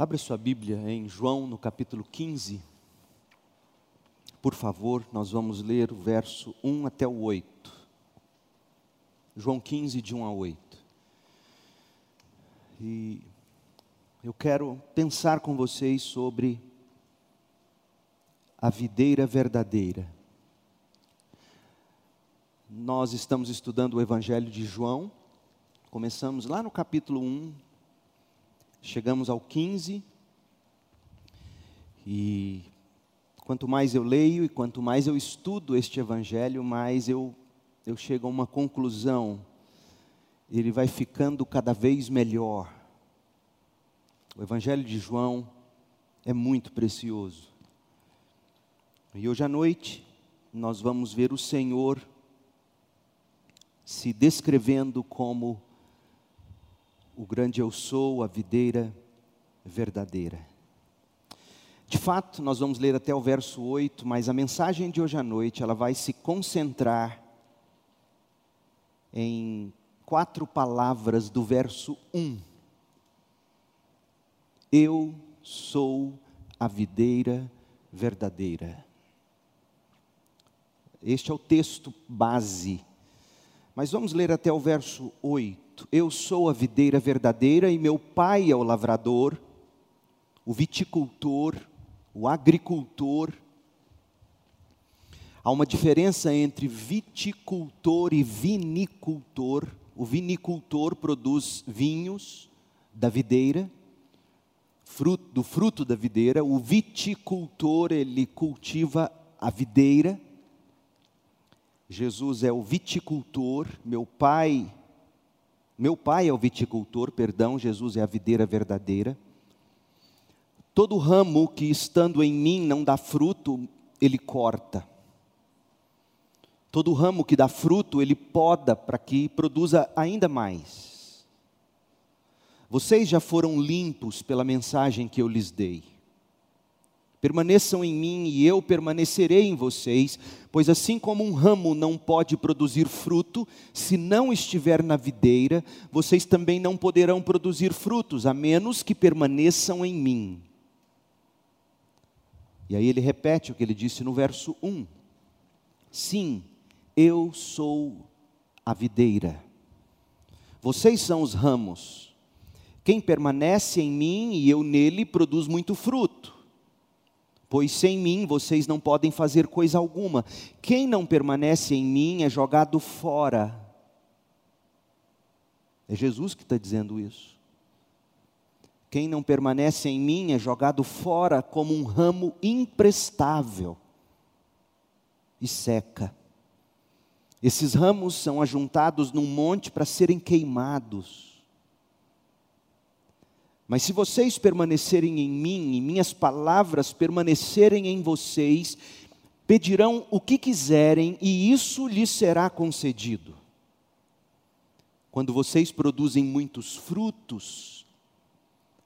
Abra sua Bíblia em João, no capítulo 15. Por favor, nós vamos ler o verso 1 até o 8. João 15, de 1 a 8. E eu quero pensar com vocês sobre a videira verdadeira. Nós estamos estudando o Evangelho de João, começamos lá no capítulo 1, chegamos ao 15, e quanto mais eu leio e quanto mais eu estudo este Evangelho, mais eu, eu chego a uma conclusão, ele vai ficando cada vez melhor. O Evangelho de João é muito precioso. E hoje à noite, nós vamos ver o Senhor se descrevendo como o grande eu sou, a videira verdadeira. De fato, nós vamos ler até o verso 8, mas a mensagem de hoje à noite, ela vai se concentrar em quatro palavras do verso 1. Eu sou a videira verdadeira. Este é o texto base mas vamos ler até o verso 8. Eu sou a videira verdadeira e meu pai é o lavrador, o viticultor, o agricultor. Há uma diferença entre viticultor e vinicultor. O vinicultor produz vinhos da videira, fruto, do fruto da videira. O viticultor, ele cultiva a videira Jesus é o viticultor, meu pai, meu pai é o viticultor, perdão, Jesus é a videira verdadeira. Todo ramo que estando em mim não dá fruto, ele corta. Todo ramo que dá fruto, ele poda para que produza ainda mais. Vocês já foram limpos pela mensagem que eu lhes dei. Permaneçam em mim e eu permanecerei em vocês, pois assim como um ramo não pode produzir fruto se não estiver na videira, vocês também não poderão produzir frutos, a menos que permaneçam em mim. E aí ele repete o que ele disse no verso 1: Sim, eu sou a videira, vocês são os ramos. Quem permanece em mim e eu nele produz muito fruto Pois sem mim vocês não podem fazer coisa alguma. Quem não permanece em mim é jogado fora. É Jesus que está dizendo isso. Quem não permanece em mim é jogado fora como um ramo imprestável e seca. Esses ramos são ajuntados num monte para serem queimados. Mas se vocês permanecerem em mim e minhas palavras permanecerem em vocês, pedirão o que quiserem e isso lhes será concedido. Quando vocês produzem muitos frutos,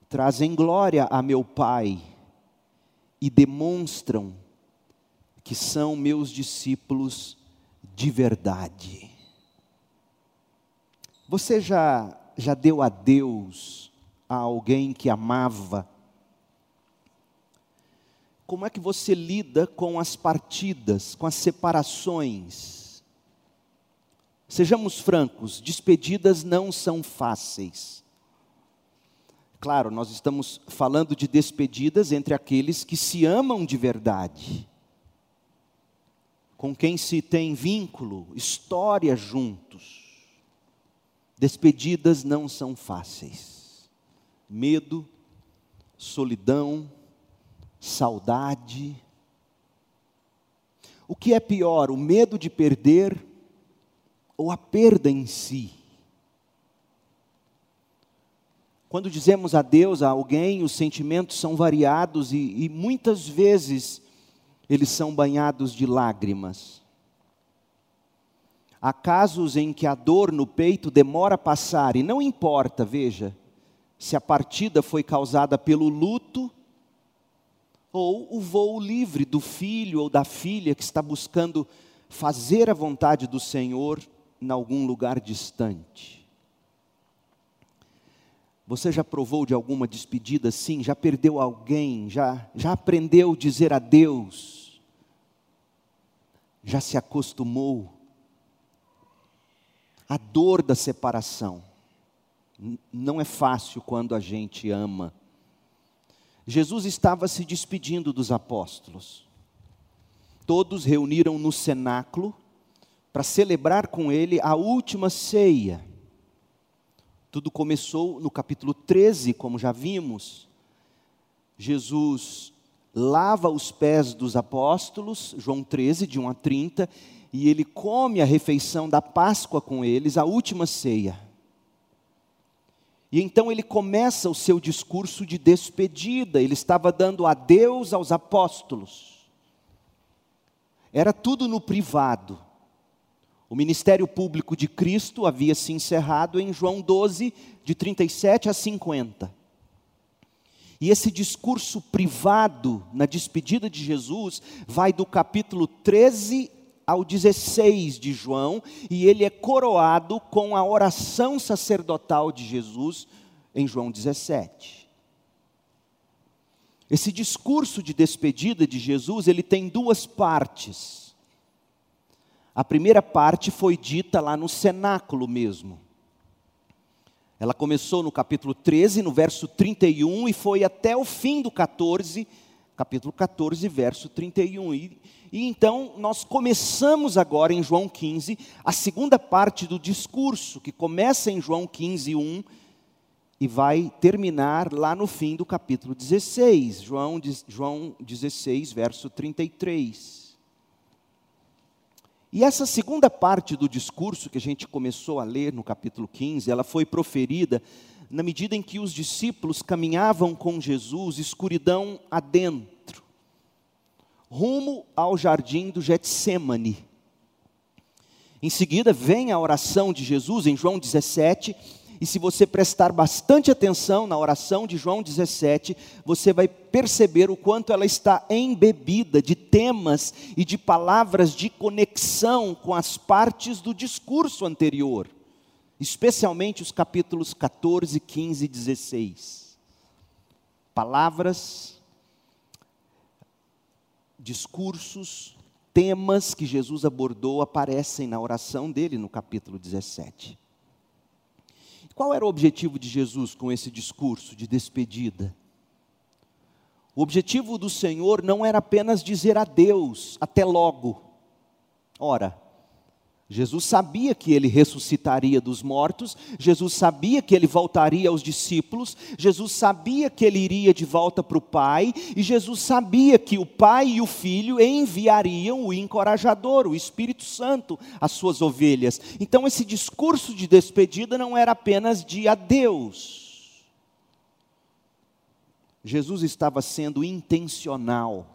trazem glória a meu Pai e demonstram que são meus discípulos de verdade. Você já já deu a Deus a alguém que amava? Como é que você lida com as partidas, com as separações? Sejamos francos, despedidas não são fáceis. Claro, nós estamos falando de despedidas entre aqueles que se amam de verdade, com quem se tem vínculo, história juntos. Despedidas não são fáceis medo, solidão, saudade. O que é pior, o medo de perder ou a perda em si? Quando dizemos adeus a alguém, os sentimentos são variados e, e muitas vezes eles são banhados de lágrimas. Há casos em que a dor no peito demora a passar, e não importa, veja, se a partida foi causada pelo luto ou o voo livre do filho ou da filha que está buscando fazer a vontade do Senhor em algum lugar distante. Você já provou de alguma despedida assim? Já perdeu alguém? Já, já aprendeu a dizer adeus? Já se acostumou? A dor da separação não é fácil quando a gente ama. Jesus estava se despedindo dos apóstolos. Todos reuniram no cenáculo para celebrar com ele a última ceia. Tudo começou no capítulo 13, como já vimos. Jesus lava os pés dos apóstolos, João 13, de 1 a 30, e ele come a refeição da Páscoa com eles, a última ceia. E então ele começa o seu discurso de despedida, ele estava dando adeus aos apóstolos. Era tudo no privado. O ministério público de Cristo havia se encerrado em João 12, de 37 a 50. E esse discurso privado na despedida de Jesus vai do capítulo 13 ao 16 de João, e ele é coroado com a oração sacerdotal de Jesus em João 17. Esse discurso de despedida de Jesus, ele tem duas partes. A primeira parte foi dita lá no cenáculo mesmo. Ela começou no capítulo 13, no verso 31, e foi até o fim do 14, capítulo 14, verso 31. E, e então nós começamos agora em João 15, a segunda parte do discurso, que começa em João 15, 1 e vai terminar lá no fim do capítulo 16, João, João 16, verso 33. E essa segunda parte do discurso que a gente começou a ler no capítulo 15, ela foi proferida na medida em que os discípulos caminhavam com Jesus escuridão adentro, rumo ao jardim do Getsemane. Em seguida vem a oração de Jesus em João 17, e se você prestar bastante atenção na oração de João 17, você vai perceber o quanto ela está embebida de temas e de palavras de conexão com as partes do discurso anterior, especialmente os capítulos 14, 15 e 16. Palavras, discursos, temas que Jesus abordou aparecem na oração dele no capítulo 17. Qual era o objetivo de Jesus com esse discurso de despedida? O objetivo do Senhor não era apenas dizer adeus, até logo. Ora, Jesus sabia que ele ressuscitaria dos mortos, Jesus sabia que ele voltaria aos discípulos, Jesus sabia que ele iria de volta para o Pai, e Jesus sabia que o Pai e o Filho enviariam o encorajador, o Espírito Santo, às suas ovelhas. Então, esse discurso de despedida não era apenas de adeus. Jesus estava sendo intencional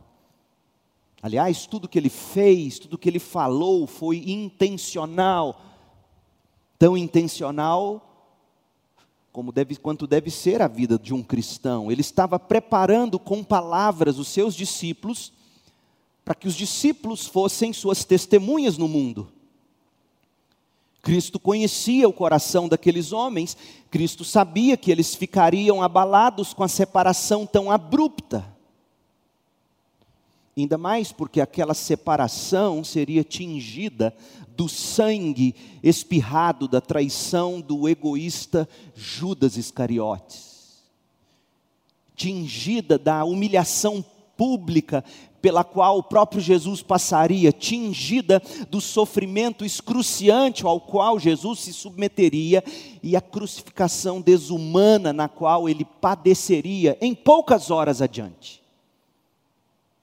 Aliás, tudo que ele fez, tudo que ele falou foi intencional. Tão intencional como deve, quanto deve ser a vida de um cristão. Ele estava preparando com palavras os seus discípulos para que os discípulos fossem suas testemunhas no mundo. Cristo conhecia o coração daqueles homens, Cristo sabia que eles ficariam abalados com a separação tão abrupta. Ainda mais porque aquela separação seria tingida do sangue espirrado da traição do egoísta Judas Iscariotes. Tingida da humilhação pública pela qual o próprio Jesus passaria, tingida do sofrimento excruciante ao qual Jesus se submeteria e a crucificação desumana na qual ele padeceria em poucas horas adiante.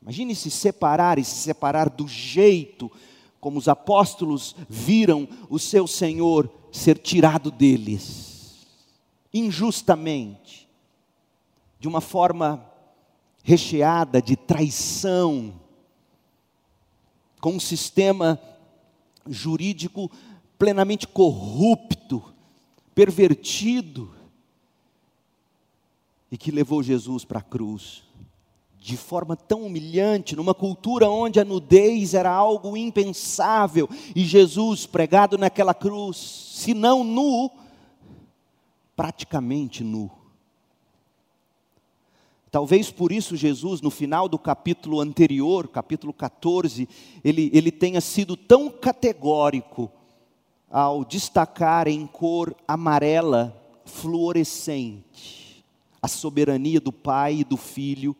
Imagine se separar e se separar do jeito como os apóstolos viram o seu Senhor ser tirado deles, injustamente, de uma forma recheada de traição, com um sistema jurídico plenamente corrupto, pervertido, e que levou Jesus para a cruz de forma tão humilhante, numa cultura onde a nudez era algo impensável, e Jesus pregado naquela cruz, se não nu, praticamente nu. Talvez por isso Jesus, no final do capítulo anterior, capítulo 14, ele, ele tenha sido tão categórico ao destacar em cor amarela fluorescente a soberania do Pai e do Filho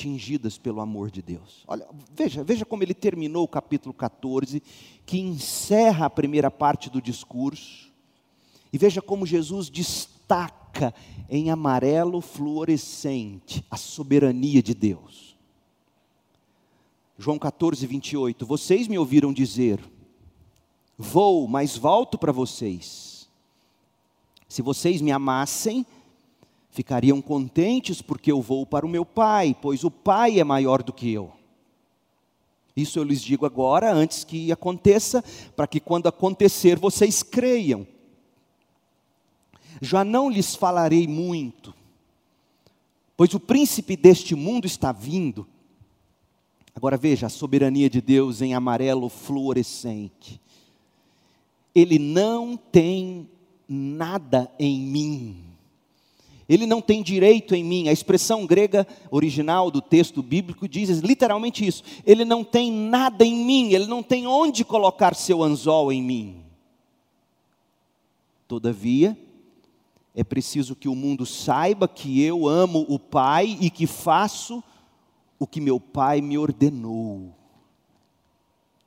tingidas pelo amor de Deus. Olha, veja, veja como ele terminou o capítulo 14, que encerra a primeira parte do discurso. E veja como Jesus destaca em amarelo fluorescente a soberania de Deus. João 14, 28. Vocês me ouviram dizer: Vou, mas volto para vocês. Se vocês me amassem, ficariam contentes porque eu vou para o meu Pai, pois o Pai é maior do que eu. Isso eu lhes digo agora, antes que aconteça, para que quando acontecer vocês creiam. Já não lhes falarei muito, pois o príncipe deste mundo está vindo. Agora veja a soberania de Deus em amarelo fluorescente. Ele não tem nada em mim ele não tem direito em mim. A expressão grega original do texto bíblico diz literalmente isso. Ele não tem nada em mim, ele não tem onde colocar seu anzol em mim. Todavia, é preciso que o mundo saiba que eu amo o Pai e que faço o que meu Pai me ordenou.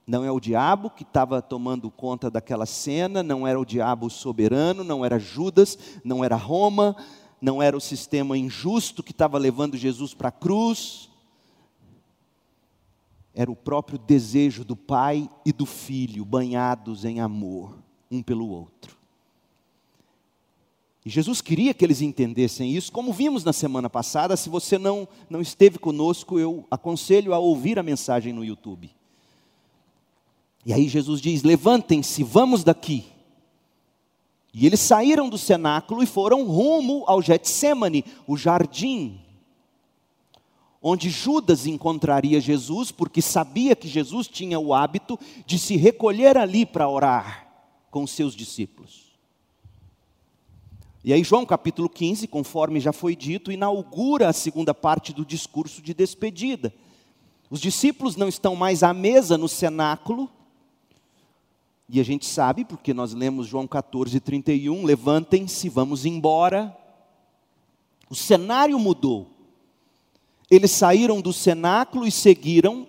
Não é o diabo que estava tomando conta daquela cena, não era o diabo soberano, não era Judas, não era Roma, não era o sistema injusto que estava levando Jesus para a cruz, era o próprio desejo do pai e do filho banhados em amor, um pelo outro. E Jesus queria que eles entendessem isso, como vimos na semana passada. Se você não, não esteve conosco, eu aconselho a ouvir a mensagem no YouTube. E aí Jesus diz: Levantem-se, vamos daqui. E eles saíram do cenáculo e foram rumo ao Getsemane, o jardim, onde Judas encontraria Jesus, porque sabia que Jesus tinha o hábito de se recolher ali para orar com seus discípulos. E aí, João capítulo 15, conforme já foi dito, inaugura a segunda parte do discurso de despedida. Os discípulos não estão mais à mesa no cenáculo, e a gente sabe, porque nós lemos João 14, 31, levantem-se, vamos embora. O cenário mudou. Eles saíram do cenáculo e seguiram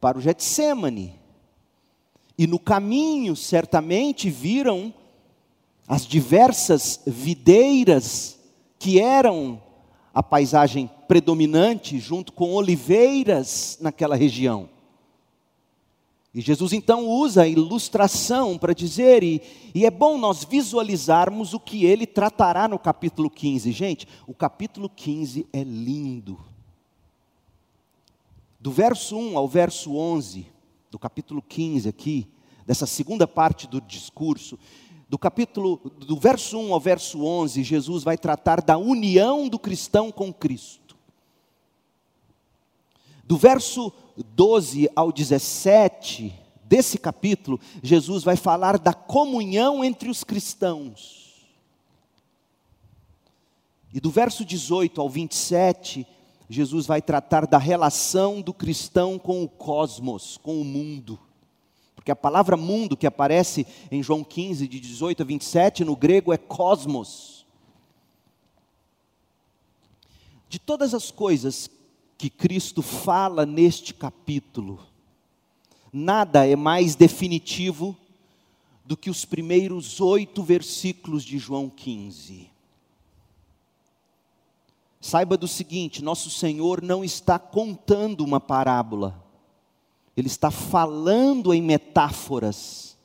para o Getsemane. E no caminho, certamente, viram as diversas videiras que eram a paisagem predominante, junto com oliveiras naquela região. E Jesus então usa a ilustração para dizer, e, e, é bom nós visualizarmos o que ele tratará no capítulo 15. Gente, o capítulo 15 é lindo. Do verso 1 ao verso 11, do capítulo 15 aqui, dessa segunda parte do discurso, do capítulo, do verso 1 ao verso 11, Jesus vai tratar da união do cristão com Cristo. Do verso 12 ao 17 desse capítulo, Jesus vai falar da comunhão entre os cristãos. E do verso 18 ao 27, Jesus vai tratar da relação do cristão com o cosmos, com o mundo. Porque a palavra mundo que aparece em João 15, de 18 a 27, no grego é cosmos. De todas as coisas que Cristo fala neste capítulo, nada é mais definitivo do que os primeiros oito versículos de João 15. Saiba do seguinte: nosso Senhor não está contando uma parábola, Ele está falando em metáforas,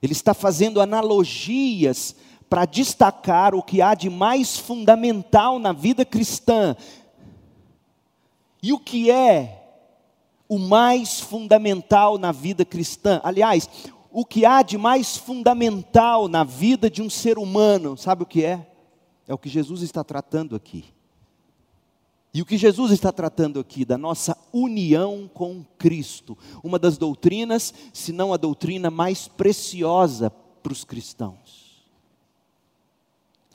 Ele está fazendo analogias para destacar o que há de mais fundamental na vida cristã, e o que é o mais fundamental na vida cristã? Aliás, o que há de mais fundamental na vida de um ser humano, sabe o que é? É o que Jesus está tratando aqui. E o que Jesus está tratando aqui da nossa união com Cristo, uma das doutrinas, se não a doutrina mais preciosa para os cristãos.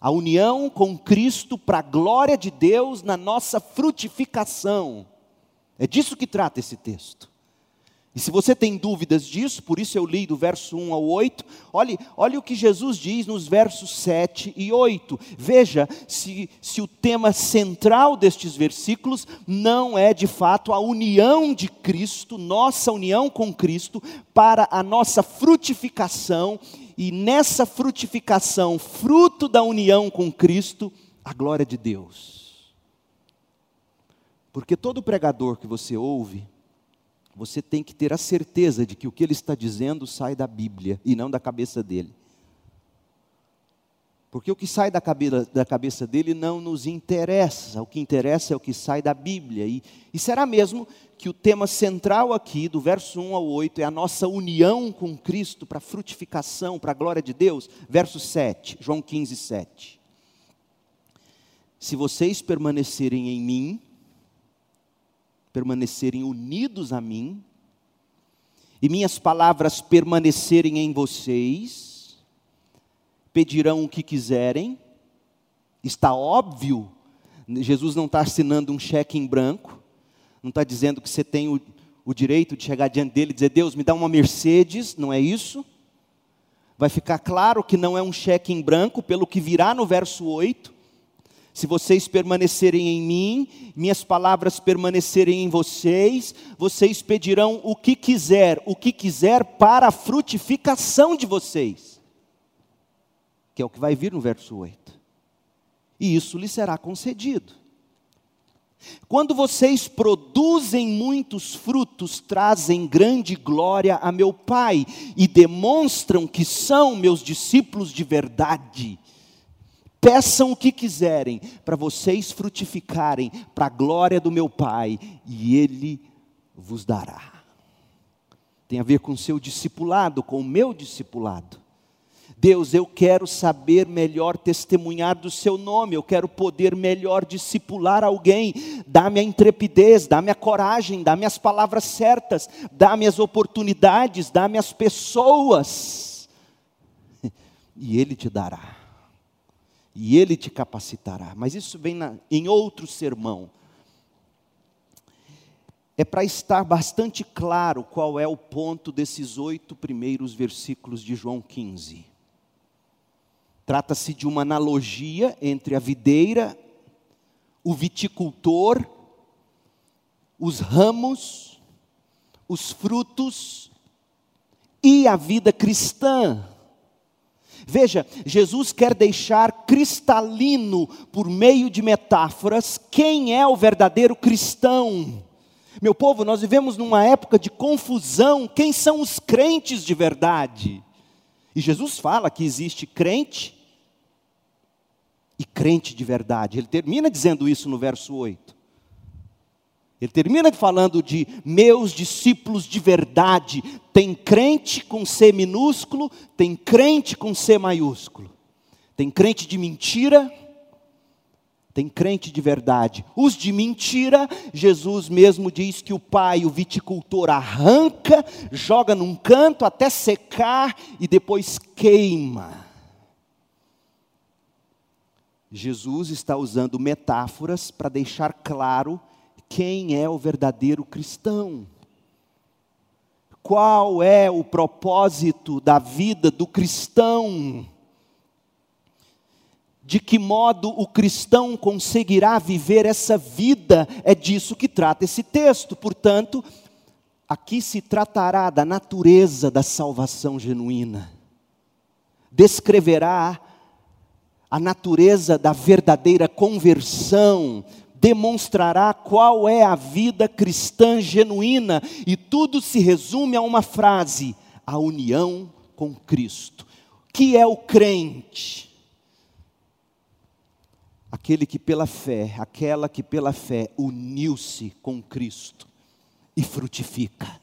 A união com Cristo para a glória de Deus na nossa frutificação. É disso que trata esse texto. E se você tem dúvidas disso, por isso eu li do verso 1 ao 8, olhe, olhe o que Jesus diz nos versos 7 e 8. Veja se, se o tema central destes versículos não é de fato a união de Cristo, nossa união com Cristo, para a nossa frutificação, e nessa frutificação, fruto da união com Cristo, a glória de Deus. Porque todo pregador que você ouve, você tem que ter a certeza de que o que ele está dizendo sai da Bíblia e não da cabeça dele. Porque o que sai da cabeça, da cabeça dele não nos interessa, o que interessa é o que sai da Bíblia. E, e será mesmo que o tema central aqui, do verso 1 ao 8, é a nossa união com Cristo para frutificação, para a glória de Deus? Verso 7, João 15, 7. Se vocês permanecerem em mim, permanecerem unidos a mim, e minhas palavras permanecerem em vocês, pedirão o que quiserem, está óbvio, Jesus não está assinando um cheque em branco, não está dizendo que você tem o, o direito de chegar diante dele e dizer, Deus, me dá uma Mercedes, não é isso? Vai ficar claro que não é um cheque em branco, pelo que virá no verso 8. Se vocês permanecerem em mim, minhas palavras permanecerem em vocês, vocês pedirão o que quiser, o que quiser para a frutificação de vocês. Que é o que vai vir no verso 8. E isso lhe será concedido. Quando vocês produzem muitos frutos, trazem grande glória a meu Pai e demonstram que são meus discípulos de verdade. Peçam o que quiserem, para vocês frutificarem, para a glória do meu Pai, e Ele vos dará. Tem a ver com o seu discipulado, com o meu discipulado. Deus, eu quero saber melhor testemunhar do seu nome, eu quero poder melhor discipular alguém. Dá-me a intrepidez, dá-me a coragem, dá-me as palavras certas, dá-me as oportunidades, dá-me as pessoas. E Ele te dará e Ele te capacitará. Mas isso vem na, em outro sermão. É para estar bastante claro qual é o ponto desses oito primeiros versículos de João 15. Trata-se de uma analogia entre a videira, o viticultor, os ramos, os frutos e a vida cristã. Veja, Jesus quer deixar cristalino, por meio de metáforas, quem é o verdadeiro cristão. Meu povo, nós vivemos numa época de confusão, quem são os crentes de verdade? E Jesus fala que existe crente e crente de verdade. Ele termina dizendo isso no verso 8. Ele termina falando de meus discípulos de verdade. Tem crente com C minúsculo, tem crente com C maiúsculo. Tem crente de mentira, tem crente de verdade. Os de mentira, Jesus mesmo diz que o pai, o viticultor, arranca, joga num canto até secar e depois queima. Jesus está usando metáforas para deixar claro quem é o verdadeiro cristão. Qual é o propósito da vida do cristão? De que modo o cristão conseguirá viver essa vida? É disso que trata esse texto. Portanto, aqui se tratará da natureza da salvação genuína. Descreverá a natureza da verdadeira conversão, demonstrará qual é a vida cristã genuína, e tudo se resume a uma frase: a união com Cristo. Que é o crente? Aquele que pela fé, aquela que pela fé uniu-se com Cristo e frutifica.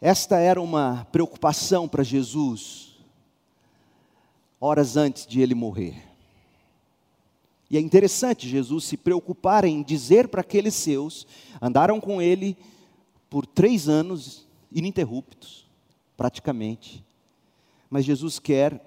Esta era uma preocupação para Jesus, horas antes de ele morrer. E é interessante Jesus se preocupar em dizer para aqueles seus, andaram com ele por três anos ininterruptos, praticamente. Mas Jesus quer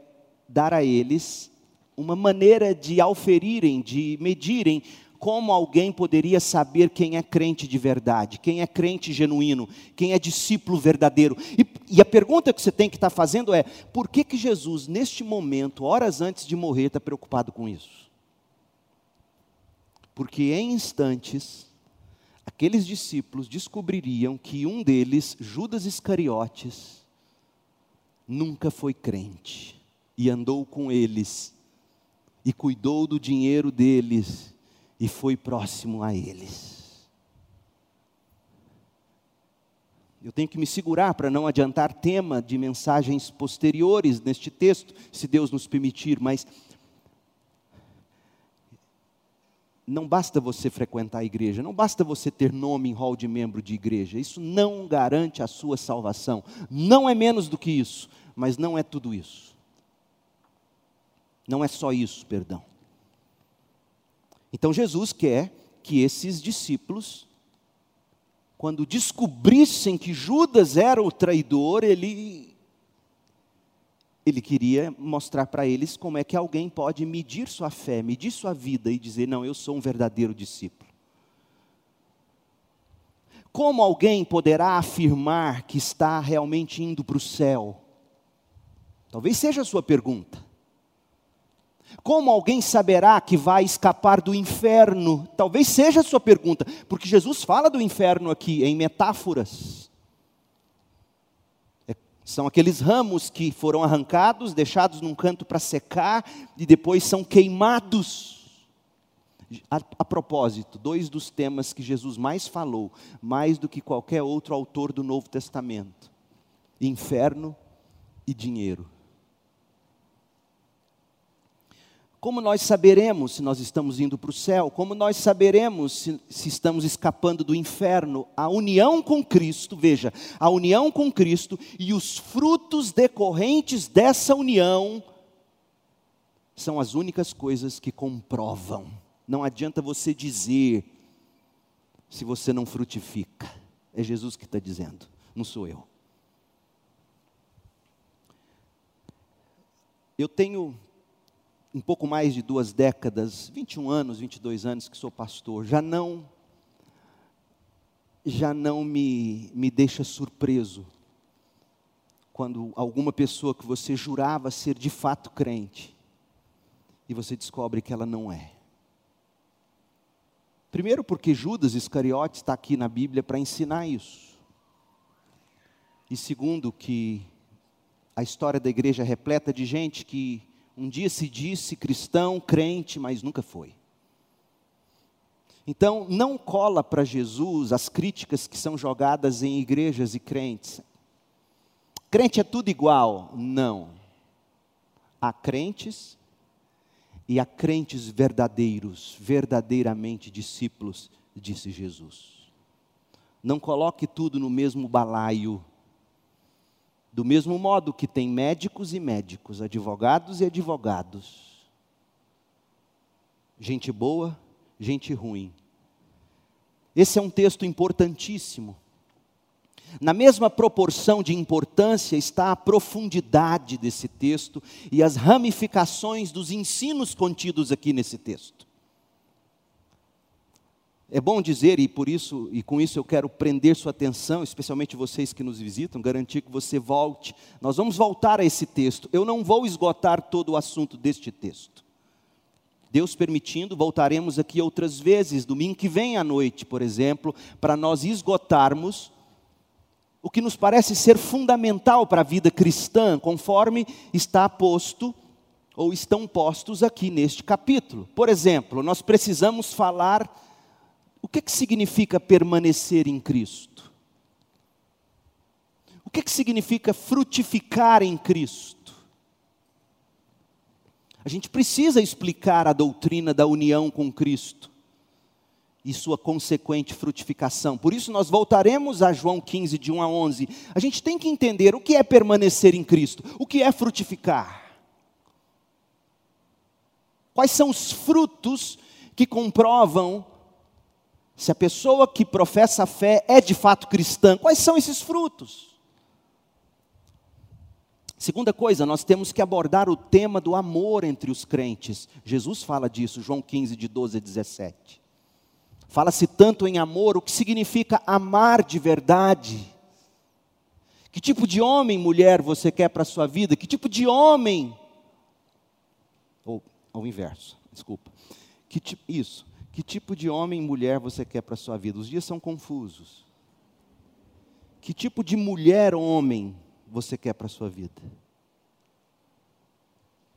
dar a eles uma maneira de auferirem, de medirem como alguém poderia saber quem é crente de verdade, quem é crente genuíno, quem é discípulo verdadeiro. E, e a pergunta que você tem que estar tá fazendo é: por que, que Jesus, neste momento, horas antes de morrer, está preocupado com isso? Porque em instantes, aqueles discípulos descobririam que um deles, Judas Iscariotes, nunca foi crente e andou com eles e cuidou do dinheiro deles e foi próximo a eles. Eu tenho que me segurar para não adiantar tema de mensagens posteriores neste texto, se Deus nos permitir, mas não basta você frequentar a igreja, não basta você ter nome em hall de membro de igreja, isso não garante a sua salvação. Não é menos do que isso, mas não é tudo isso. Não é só isso, perdão. Então Jesus quer que esses discípulos, quando descobrissem que Judas era o traidor, ele, ele queria mostrar para eles como é que alguém pode medir sua fé, medir sua vida e dizer: não, eu sou um verdadeiro discípulo. Como alguém poderá afirmar que está realmente indo para o céu? Talvez seja a sua pergunta. Como alguém saberá que vai escapar do inferno? Talvez seja a sua pergunta, porque Jesus fala do inferno aqui em metáforas. É, são aqueles ramos que foram arrancados, deixados num canto para secar e depois são queimados. A, a, propósito, dois dos temas que Jesus mais falou, mais do que qualquer outro autor do Novo Testamento: inferno e dinheiro. Como nós saberemos se nós estamos indo para o céu? Como nós saberemos se, se, estamos escapando do inferno? A união com Cristo, veja, a união com Cristo e os frutos decorrentes dessa união são as únicas coisas que comprovam. Não adianta você dizer se você não frutifica. É Jesus que está dizendo, não sou eu. Eu tenho um pouco mais de duas décadas, 21 anos, 22 anos que sou pastor, já não já não me, me deixa surpreso quando alguma pessoa que você jurava ser de fato crente e você descobre que ela não é. Primeiro, porque Judas Iscariote está aqui na Bíblia para ensinar isso. E segundo, que a história da igreja é repleta de gente que um dia se disse cristão, crente, mas nunca foi. Então, não cola para Jesus as críticas que são jogadas em igrejas e crentes. Crente é tudo igual? Não. Há crentes e há crentes verdadeiros, verdadeiramente discípulos, disse Jesus. Não coloque tudo no mesmo balaio do mesmo modo que tem médicos e médicos, advogados e advogados, gente boa, gente ruim. Esse é um texto importantíssimo. Na mesma proporção de importância está a profundidade desse texto e as ramificações dos ensinos contidos aqui nesse texto. É bom dizer, e por isso, e com isso eu quero prender sua atenção, especialmente vocês que nos visitam, garantir que você volte. Nós vamos voltar a esse texto. Eu não vou esgotar todo o assunto deste texto. Deus permitindo, voltaremos aqui outras vezes, domingo que vem à noite, por exemplo, para nós esgotarmos o que nos parece ser fundamental para a vida cristã, conforme está posto ou estão postos aqui neste capítulo. Por exemplo, nós precisamos falar o que, que significa permanecer em Cristo? O que, que significa frutificar em Cristo? A gente precisa explicar a doutrina da união com Cristo e sua consequente frutificação. Por isso, nós voltaremos a João 15, de 1 a 11. A gente tem que entender o que é permanecer em Cristo, o que é frutificar. Quais são os frutos que comprovam se a pessoa que professa a fé é de fato cristã, quais são esses frutos? Segunda coisa, nós temos que abordar o tema do amor entre os crentes. Jesus fala disso, João 15, de 12 a 17. Fala-se tanto em amor, o que significa amar de verdade. Que tipo de homem, mulher, você quer para a sua vida? Que tipo de homem? Ou ao inverso, desculpa. Que tipo, isso. Que tipo de homem, mulher você quer para a sua vida? Os dias são confusos. Que tipo de mulher, homem, você quer para a sua vida?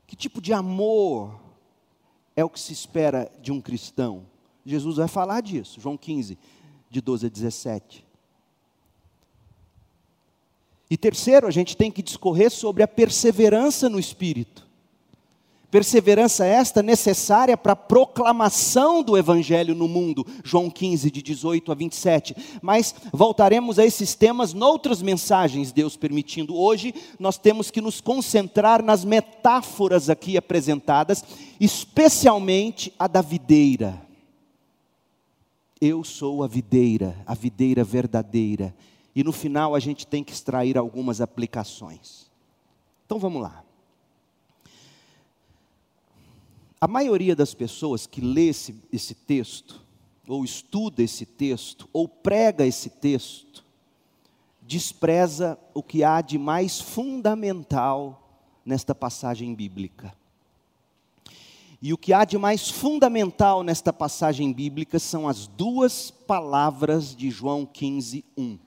Que tipo de amor é o que se espera de um cristão? Jesus vai falar disso, João 15, de 12 a 17. E terceiro, a gente tem que discorrer sobre a perseverança no espírito. Perseverança esta necessária para a proclamação do Evangelho no mundo, João 15, de 18 a 27. Mas voltaremos a esses temas noutras mensagens, Deus permitindo. Hoje nós temos que nos concentrar nas metáforas aqui apresentadas, especialmente a da videira. Eu sou a videira, a videira verdadeira. E no final a gente tem que extrair algumas aplicações. Então vamos lá. A maioria das pessoas que lê esse, esse texto, ou estuda esse texto, ou prega esse texto, despreza o que há de mais fundamental nesta passagem bíblica. E o que há de mais fundamental nesta passagem bíblica são as duas palavras de João 15, 1.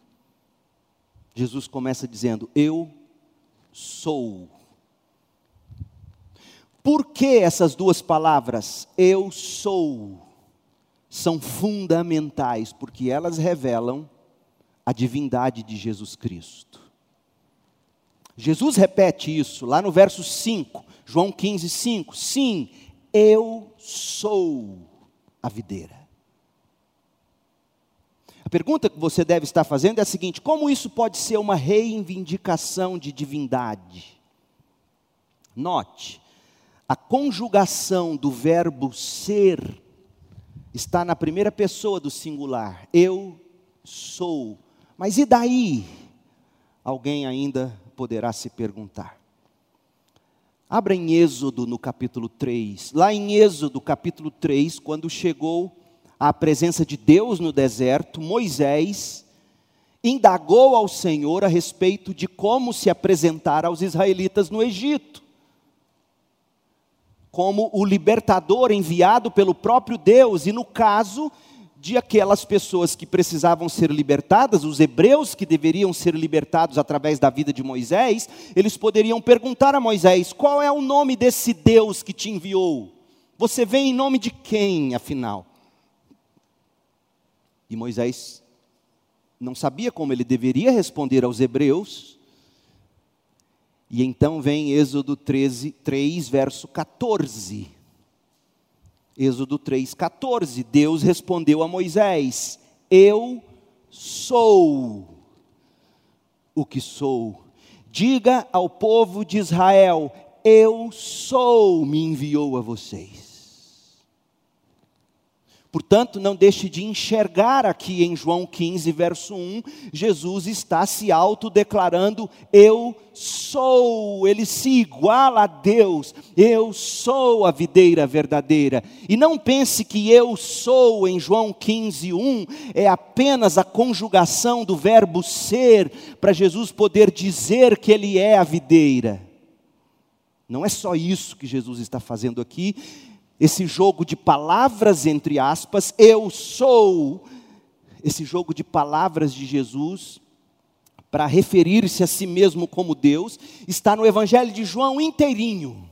Jesus começa dizendo: Eu sou. Por que essas duas palavras, eu sou, são fundamentais? Porque elas revelam a divindade de Jesus Cristo. Jesus repete isso lá no verso 5, João 15, 5. Sim, eu sou a videira. A pergunta que você deve estar fazendo é a seguinte: como isso pode ser uma reivindicação de divindade? Note, a conjugação do verbo ser está na primeira pessoa do singular. Eu sou. Mas e daí? Alguém ainda poderá se perguntar. Abra em Êxodo no capítulo 3. Lá em Êxodo, capítulo 3, quando chegou à presença de Deus no deserto, Moisés indagou ao Senhor a respeito de como se apresentar aos israelitas no Egito como o libertador enviado pelo próprio Deus, e no caso de aquelas pessoas que precisavam ser libertadas, os hebreus que deveriam ser libertados através da vida de Moisés, eles poderiam perguntar a Moisés: qual é o nome desse Deus que te enviou? Você vem em nome de quem, afinal? E Moisés não sabia como ele deveria responder aos hebreus, e então vem Êxodo 13, 3, verso 14. Êxodo 3, 14. Deus respondeu a Moisés: Eu sou o que sou. Diga ao povo de Israel: Eu sou, me enviou a vocês. Portanto, não deixe de enxergar aqui em João 15, verso 1, Jesus está se autodeclarando: Eu sou, ele se iguala a Deus, eu sou a videira verdadeira. E não pense que eu sou em João 15, 1 é apenas a conjugação do verbo ser, para Jesus poder dizer que ele é a videira. Não é só isso que Jesus está fazendo aqui esse jogo de palavras, entre aspas, eu sou, esse jogo de palavras de Jesus, para referir-se a si mesmo como Deus, está no Evangelho de João inteirinho.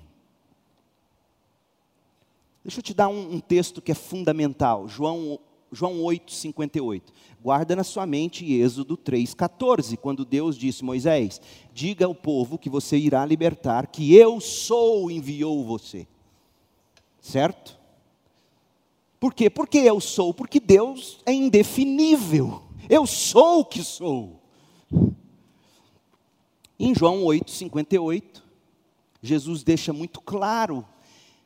Deixa eu te dar um, um texto que é fundamental, João, João 8, 58. Guarda na sua mente Êxodo 3, 14, quando Deus disse: Moisés, diga ao povo que você irá libertar, que eu sou enviou você. Certo? Por quê? Porque eu sou, porque Deus é indefinível. Eu sou o que sou. Em João 8:58, Jesus deixa muito claro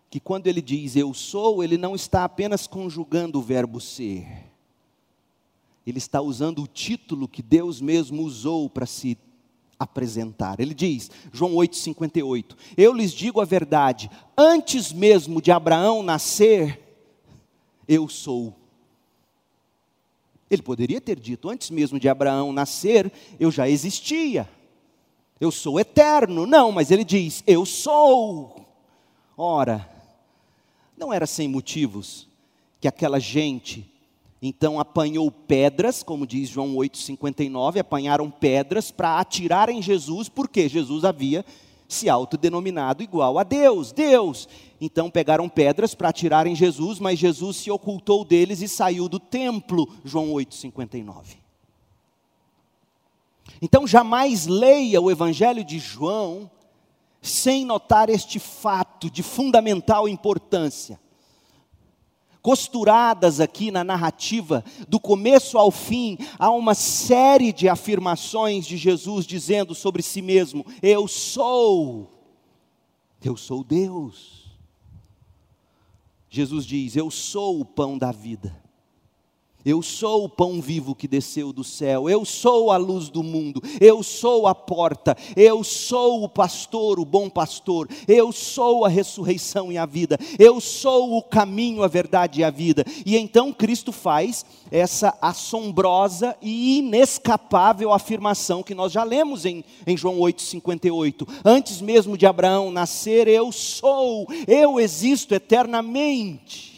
que quando ele diz eu sou, ele não está apenas conjugando o verbo ser. Ele está usando o título que Deus mesmo usou para se apresentar. Ele diz, João 8,58: Eu lhes digo a verdade, antes mesmo de Abraão nascer, eu sou. Ele poderia ter dito, antes mesmo de Abraão nascer, eu já existia. Eu sou eterno. Não, mas ele diz, eu sou. Ora, não era sem motivos que aquela gente então apanhou pedras, como diz João 8,59, apanharam pedras para atirar em Jesus, porque Jesus havia se autodenominado igual a Deus, Deus. Então pegaram pedras para atirar em Jesus, mas Jesus se ocultou deles e saiu do templo, João 8,59. Então jamais leia o Evangelho de João sem notar este fato de fundamental importância costuradas aqui na narrativa, do começo ao fim, há uma série de afirmações de Jesus dizendo sobre si mesmo: Eu sou, eu sou Deus. Jesus diz: Eu sou o pão da vida. Eu sou o pão vivo que desceu do céu, eu sou a luz do mundo, eu sou a porta, eu sou o pastor, o bom pastor, eu sou a ressurreição e a vida, eu sou o caminho, a verdade e a vida. E então Cristo faz essa assombrosa e inescapável afirmação que nós já lemos em, em João 8,58. Antes mesmo de Abraão nascer, eu sou, eu existo eternamente.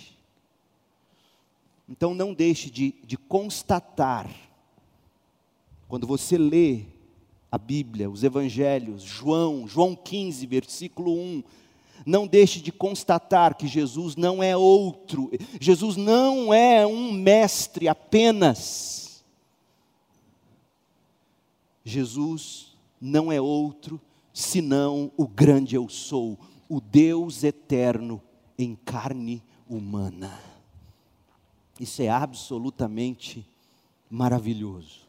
Então não deixe de, de constatar, quando você lê a Bíblia, os Evangelhos, João, João 15, versículo 1, não deixe de constatar que Jesus não é outro, Jesus não é um mestre apenas. Jesus não é outro senão o grande eu sou, o Deus eterno em carne humana. Isso é absolutamente maravilhoso.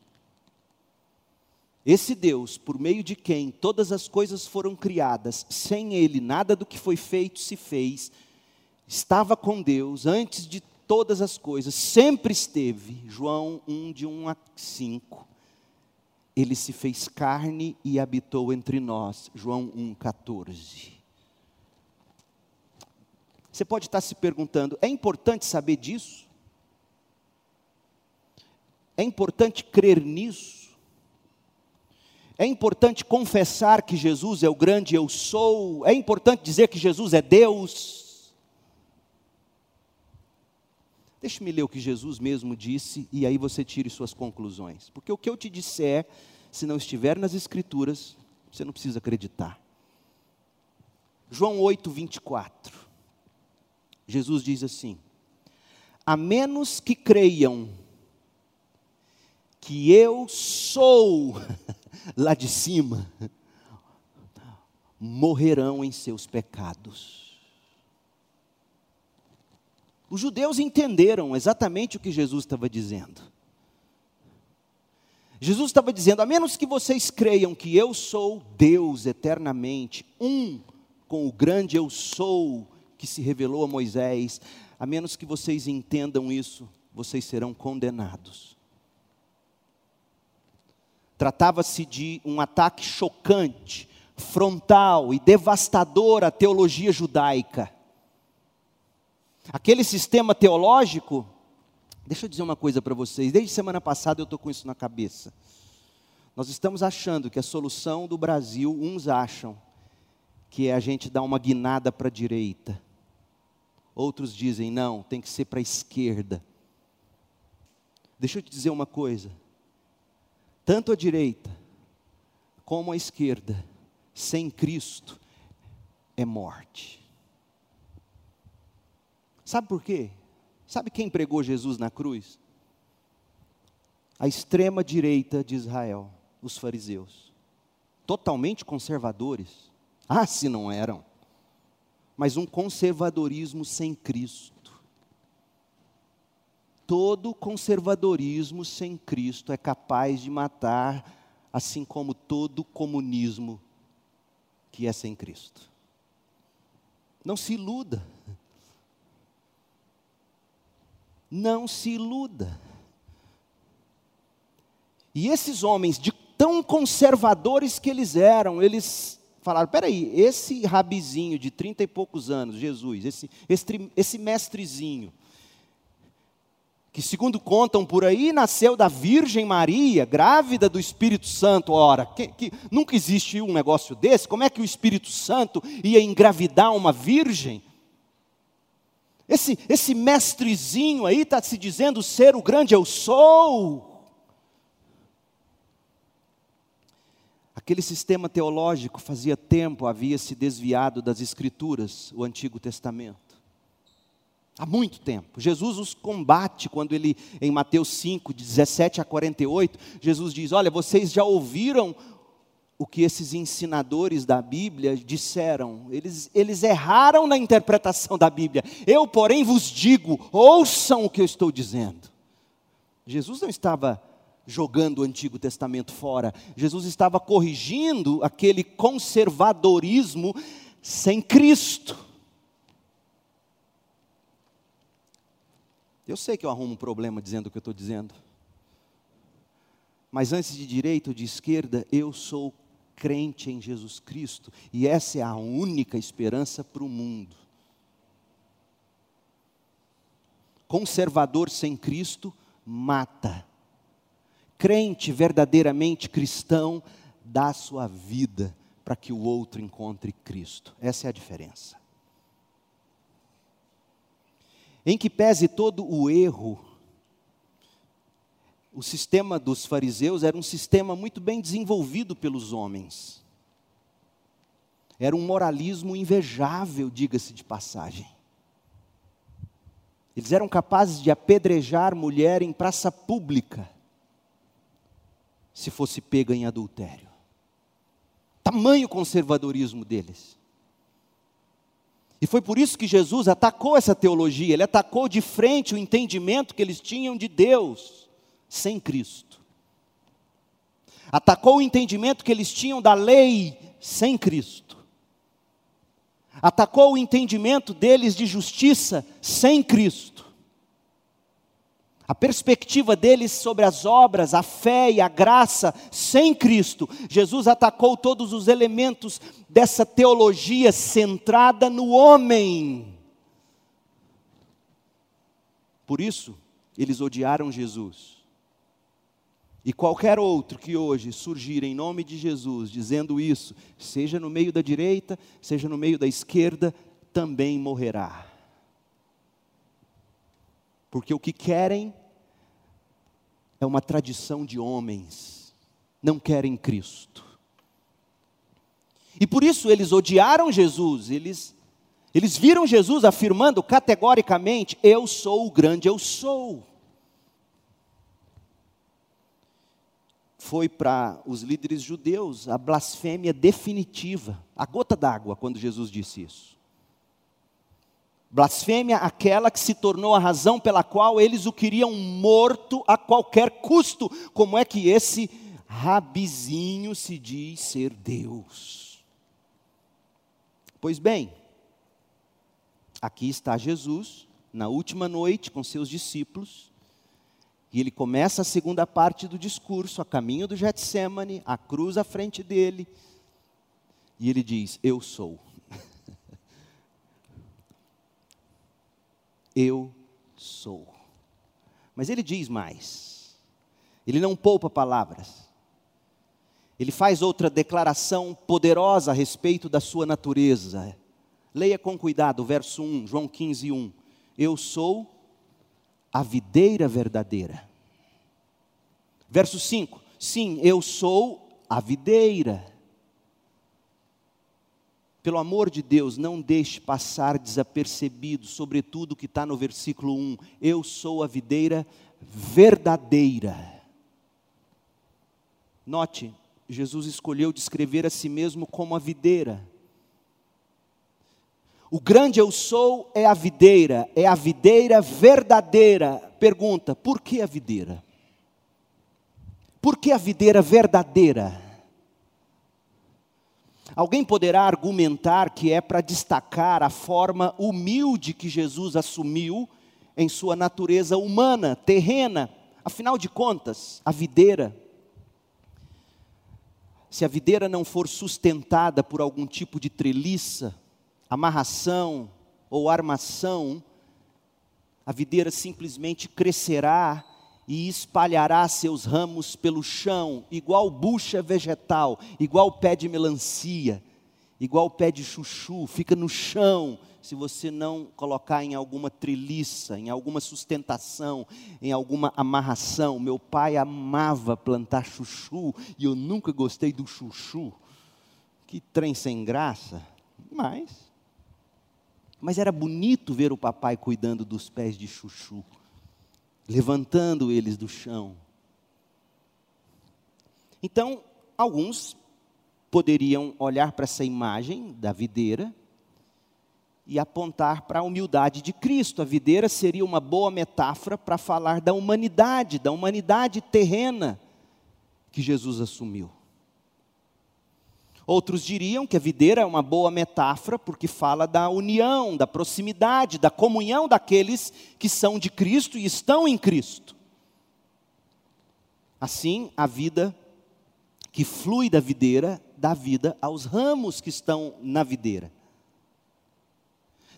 Esse Deus, por meio de quem todas as coisas foram criadas, sem Ele nada do que foi feito se fez, estava com Deus antes de todas as coisas, sempre esteve, João 1, de 1 a 5. Ele se fez carne e habitou entre nós, João 1, 14. Você pode estar se perguntando, é importante saber disso? É importante crer nisso. É importante confessar que Jesus é o grande eu sou. É importante dizer que Jesus é Deus. Deixe-me ler o que Jesus mesmo disse e aí você tire suas conclusões. Porque o que eu te disser, se não estiver nas Escrituras, você não precisa acreditar. João 8, 24. Jesus diz assim: A menos que creiam que eu sou lá de cima, morrerão em seus pecados. Os judeus entenderam exatamente o que Jesus estava dizendo. Jesus estava dizendo: a menos que vocês creiam que eu sou Deus eternamente, um com o grande eu sou que se revelou a Moisés, a menos que vocês entendam isso, vocês serão condenados. Tratava-se de um ataque chocante, frontal e devastador à teologia judaica. Aquele sistema teológico, deixa eu dizer uma coisa para vocês, desde semana passada eu estou com isso na cabeça. Nós estamos achando que a solução do Brasil, uns acham que é a gente dar uma guinada para a direita. Outros dizem, não, tem que ser para a esquerda. Deixa eu te dizer uma coisa tanto a direita como a esquerda, sem Cristo, é morte. Sabe por quê? Sabe quem pregou Jesus na cruz? A extrema direita de Israel, os fariseus. Totalmente conservadores. Ah, se não eram. Mas um conservadorismo sem Cristo todo conservadorismo sem Cristo é capaz de matar, assim como todo comunismo que é sem Cristo. Não se iluda. Não se iluda. E esses homens de tão conservadores que eles eram, eles falaram: peraí, esse rabizinho de trinta e poucos anos, Jesus, esse, esse, esse mestrezinho, que segundo contam por aí, nasceu da Virgem Maria, grávida do Espírito Santo. Ora, que, que, nunca existiu um negócio desse. Como é que o Espírito Santo ia engravidar uma virgem? Esse, esse mestrezinho aí está se dizendo ser o grande eu sou. Aquele sistema teológico fazia tempo havia se desviado das Escrituras, o Antigo Testamento. Há muito tempo. Jesus os combate quando ele, em Mateus 5, 17 a 48, Jesus diz: Olha, vocês já ouviram o que esses ensinadores da Bíblia disseram. Eles, eles erraram na interpretação da Bíblia. Eu, porém, vos digo: ouçam o que eu estou dizendo. Jesus não estava jogando o Antigo Testamento fora, Jesus estava corrigindo aquele conservadorismo sem Cristo. Eu sei que eu arrumo um problema dizendo o que eu estou dizendo. Mas antes de direita ou de esquerda, eu sou crente em Jesus Cristo. E essa é a única esperança para o mundo. Conservador sem Cristo mata. Crente verdadeiramente cristão dá sua vida para que o outro encontre Cristo. Essa é a diferença em que pese todo o erro, o sistema dos fariseus era um sistema muito bem desenvolvido pelos homens. Era um moralismo invejável, diga-se de passagem. Eles eram capazes de apedrejar mulher em praça pública, se fosse pega em adultério. Tamanho conservadorismo deles. E foi por isso que Jesus atacou essa teologia, ele atacou de frente o entendimento que eles tinham de Deus sem Cristo. Atacou o entendimento que eles tinham da lei sem Cristo. Atacou o entendimento deles de justiça sem Cristo a perspectiva deles sobre as obras, a fé e a graça sem Cristo. Jesus atacou todos os elementos dessa teologia centrada no homem. Por isso, eles odiaram Jesus. E qualquer outro que hoje surgir em nome de Jesus dizendo isso, seja no meio da direita, seja no meio da esquerda, também morrerá. Porque o que querem é uma tradição de homens, não querem Cristo. E por isso eles odiaram Jesus, eles, eles viram Jesus afirmando categoricamente: Eu sou o grande, eu sou. Foi para os líderes judeus a blasfêmia definitiva, a gota d'água, quando Jesus disse isso. Blasfêmia aquela que se tornou a razão pela qual eles o queriam morto a qualquer custo. Como é que esse rabizinho se diz ser Deus? Pois bem, aqui está Jesus, na última noite com seus discípulos, e ele começa a segunda parte do discurso, a caminho do Getsemane, a cruz à frente dele, e ele diz: Eu sou. Eu sou. Mas ele diz mais. Ele não poupa palavras. Ele faz outra declaração poderosa a respeito da sua natureza. Leia com cuidado o verso 1, João 15, 1. Eu sou a videira verdadeira. Verso 5. Sim, eu sou a videira. Pelo amor de Deus, não deixe passar desapercebido, sobretudo o que está no versículo 1. Eu sou a videira verdadeira. Note, Jesus escolheu descrever a si mesmo como a videira. O grande eu sou é a videira, é a videira verdadeira. Pergunta: por que a videira? Por que a videira verdadeira? Alguém poderá argumentar que é para destacar a forma humilde que Jesus assumiu em sua natureza humana, terrena. Afinal de contas, a videira se a videira não for sustentada por algum tipo de treliça, amarração ou armação, a videira simplesmente crescerá e espalhará seus ramos pelo chão, igual bucha vegetal, igual pé de melancia, igual pé de chuchu, fica no chão, se você não colocar em alguma treliça, em alguma sustentação, em alguma amarração. Meu pai amava plantar chuchu e eu nunca gostei do chuchu. Que trem sem graça, mas mas era bonito ver o papai cuidando dos pés de chuchu, levantando eles do chão. Então, alguns poderiam olhar para essa imagem da videira e apontar para a humildade de Cristo. A videira seria uma boa metáfora para falar da humanidade, da humanidade terrena que Jesus assumiu. Outros diriam que a videira é uma boa metáfora porque fala da união, da proximidade, da comunhão daqueles que são de Cristo e estão em Cristo. Assim, a vida que flui da videira dá vida aos ramos que estão na videira.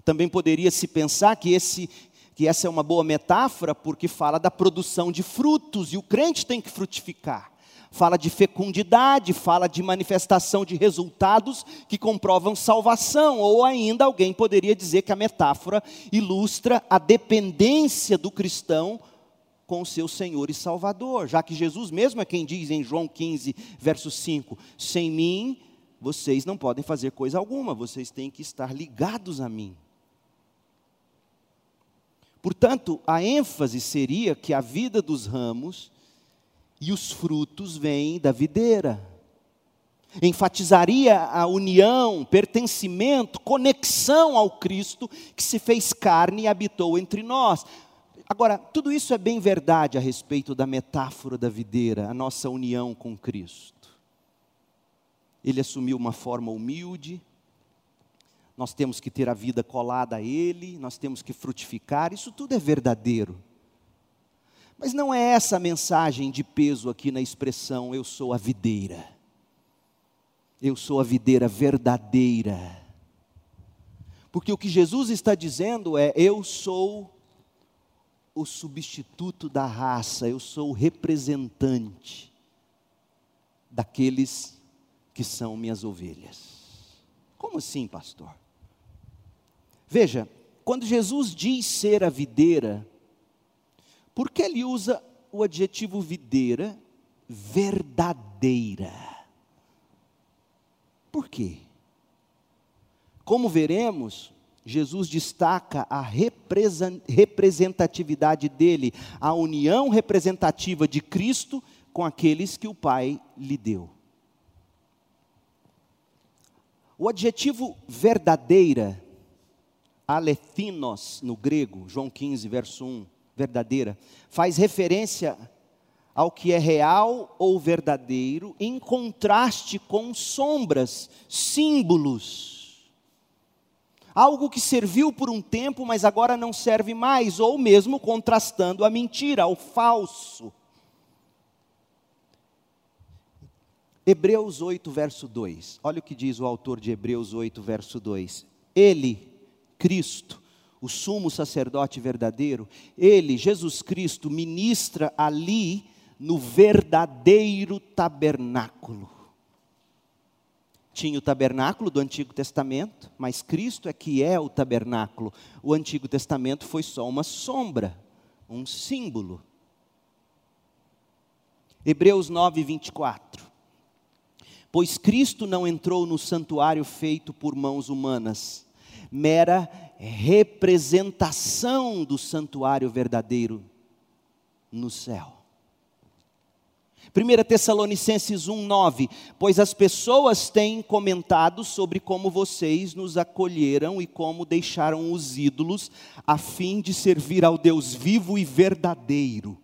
Também poderia se pensar que, esse, que essa é uma boa metáfora, porque fala da produção de frutos, e o crente tem que frutificar. Fala de fecundidade, fala de manifestação de resultados que comprovam salvação, ou ainda alguém poderia dizer que a metáfora ilustra a dependência do cristão com o seu Senhor e Salvador, já que Jesus mesmo é quem diz em João 15, verso 5: Sem mim vocês não podem fazer coisa alguma, vocês têm que estar ligados a mim. Portanto, a ênfase seria que a vida dos ramos e os frutos vêm da videira. Enfatizaria a união, pertencimento, conexão ao Cristo que se fez carne e habitou entre nós. Agora, tudo isso é bem verdade a respeito da metáfora da videira, a nossa união com Cristo. Ele assumiu uma forma humilde, nós temos que ter a vida colada a Ele, nós temos que frutificar, isso tudo é verdadeiro. Mas não é essa a mensagem de peso aqui na expressão eu sou a videira. Eu sou a videira verdadeira. Porque o que Jesus está dizendo é: eu sou o substituto da raça, eu sou o representante daqueles que são minhas ovelhas. Como assim, pastor? Veja, quando Jesus diz ser a videira, por que ele usa o adjetivo videira verdadeira? Por quê? Como veremos, Jesus destaca a representatividade dele, a união representativa de Cristo com aqueles que o Pai lhe deu. O adjetivo verdadeira alethinos no grego, João 15, verso 1, verdadeira, faz referência ao que é real ou verdadeiro, em contraste com sombras, símbolos. Algo que serviu por um tempo, mas agora não serve mais, ou mesmo contrastando a mentira, ao falso. Hebreus 8, verso 2. Olha o que diz o autor de Hebreus 8, verso 2. Ele, Cristo, o sumo sacerdote verdadeiro, ele, Jesus Cristo, ministra ali no verdadeiro tabernáculo. Tinha o tabernáculo do Antigo Testamento, mas Cristo é que é o tabernáculo. O Antigo Testamento foi só uma sombra, um símbolo. Hebreus 9, 24. Pois Cristo não entrou no santuário feito por mãos humanas, mera representação do santuário verdadeiro no céu. 1 Tessalonicenses 1,9: Pois as pessoas têm comentado sobre como vocês nos acolheram e como deixaram os ídolos, a fim de servir ao Deus vivo e verdadeiro.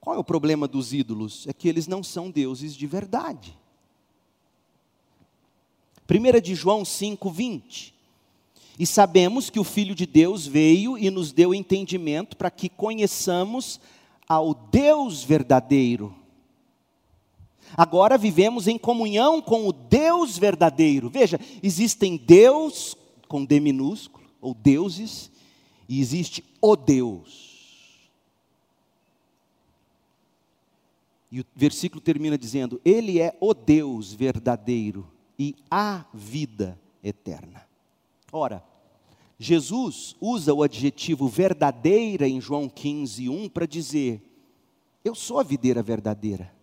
Qual é o problema dos ídolos? É que eles não são deuses de verdade. 1 de João 5, 20. E sabemos que o Filho de Deus veio e nos deu entendimento para que conheçamos ao Deus verdadeiro. Agora vivemos em comunhão com o Deus verdadeiro. Veja, existem Deus com D minúsculo, ou deuses, e existe o Deus. E o versículo termina dizendo: Ele é o Deus verdadeiro e a vida eterna. Ora, Jesus usa o adjetivo verdadeira em João 15, 1 para dizer: Eu sou a videira verdadeira.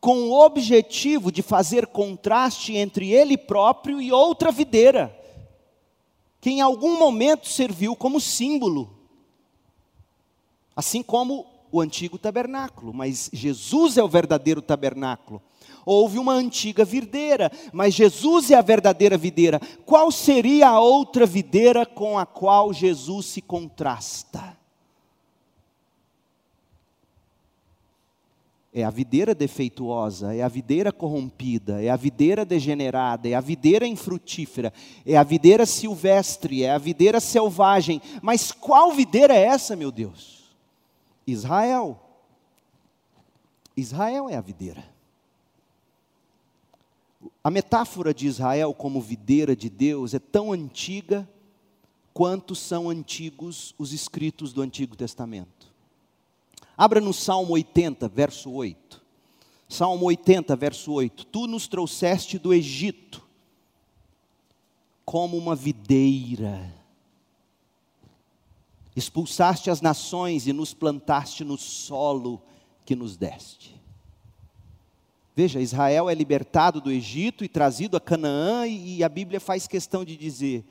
Com o objetivo de fazer contraste entre ele próprio e outra videira, que em algum momento serviu como símbolo, assim como o antigo tabernáculo, mas Jesus é o verdadeiro tabernáculo. Houve uma antiga videira, mas Jesus é a verdadeira videira. Qual seria a outra videira com a qual Jesus se contrasta? É a videira defeituosa, é a videira corrompida, é a videira degenerada, é a videira infrutífera, é a videira silvestre, é a videira selvagem. Mas qual videira é essa, meu Deus? Israel. Israel é a videira. A metáfora de Israel como videira de Deus é tão antiga quanto são antigos os escritos do Antigo Testamento. Abra no Salmo 80, verso 8. Salmo 80, verso 8. Tu nos trouxeste do Egito como uma videira. Expulsaste as nações e nos plantaste no solo que nos deste. Veja, Israel é libertado do Egito e trazido a Canaã, e a Bíblia faz questão de dizer: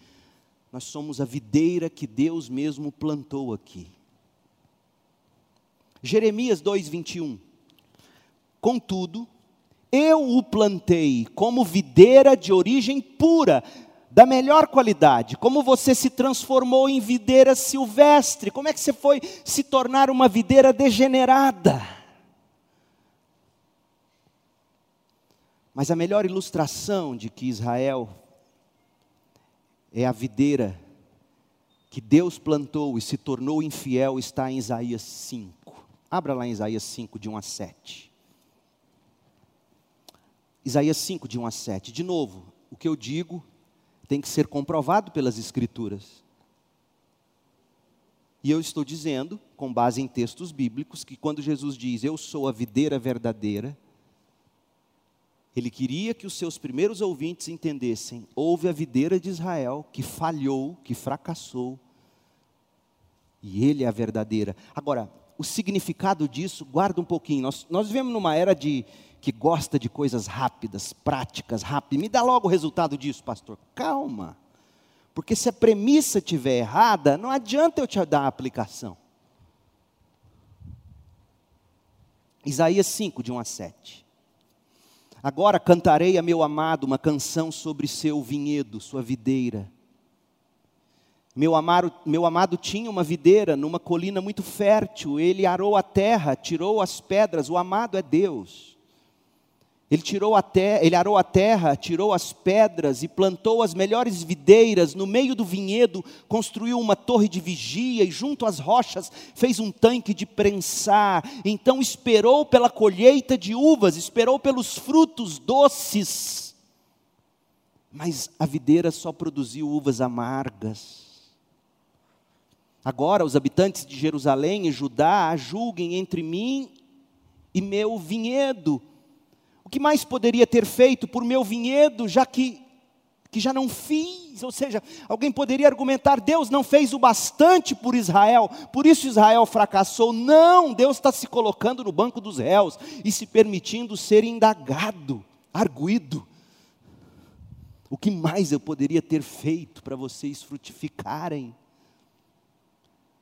nós somos a videira que Deus mesmo plantou aqui. Jeremias 2,21. Contudo, eu o plantei como videira de origem pura, da melhor qualidade. Como você se transformou em videira silvestre? Como é que você foi se tornar uma videira degenerada? Mas a melhor ilustração de que Israel é a videira que Deus plantou e se tornou infiel está em Isaías 5. Abra lá em Isaías 5, de 1 a 7. Isaías 5, de 1 a 7. De novo, o que eu digo tem que ser comprovado pelas Escrituras. E eu estou dizendo, com base em textos bíblicos, que quando Jesus diz, Eu sou a videira verdadeira, ele queria que os seus primeiros ouvintes entendessem: houve a videira de Israel que falhou, que fracassou, e ele é a verdadeira. Agora, o significado disso, guarda um pouquinho. Nós, nós vivemos numa era de que gosta de coisas rápidas, práticas, rápidas. Me dá logo o resultado disso, pastor. Calma. Porque se a premissa estiver errada, não adianta eu te dar a aplicação. Isaías 5, de 1 a 7. Agora cantarei a meu amado uma canção sobre seu vinhedo, sua videira. Meu amado, meu amado tinha uma videira numa colina muito fértil, ele arou a terra, tirou as pedras, o amado é Deus. Ele tirou a terra, ele arou a terra, tirou as pedras e plantou as melhores videiras no meio do vinhedo, construiu uma torre de vigia e junto às rochas fez um tanque de prensar. Então esperou pela colheita de uvas, esperou pelos frutos doces. Mas a videira só produziu uvas amargas. Agora os habitantes de Jerusalém e Judá julguem entre mim e meu vinhedo o que mais poderia ter feito por meu vinhedo, já que, que já não fiz? Ou seja, alguém poderia argumentar: Deus não fez o bastante por Israel, por isso Israel fracassou. Não, Deus está se colocando no banco dos réus e se permitindo ser indagado, arguído. O que mais eu poderia ter feito para vocês frutificarem?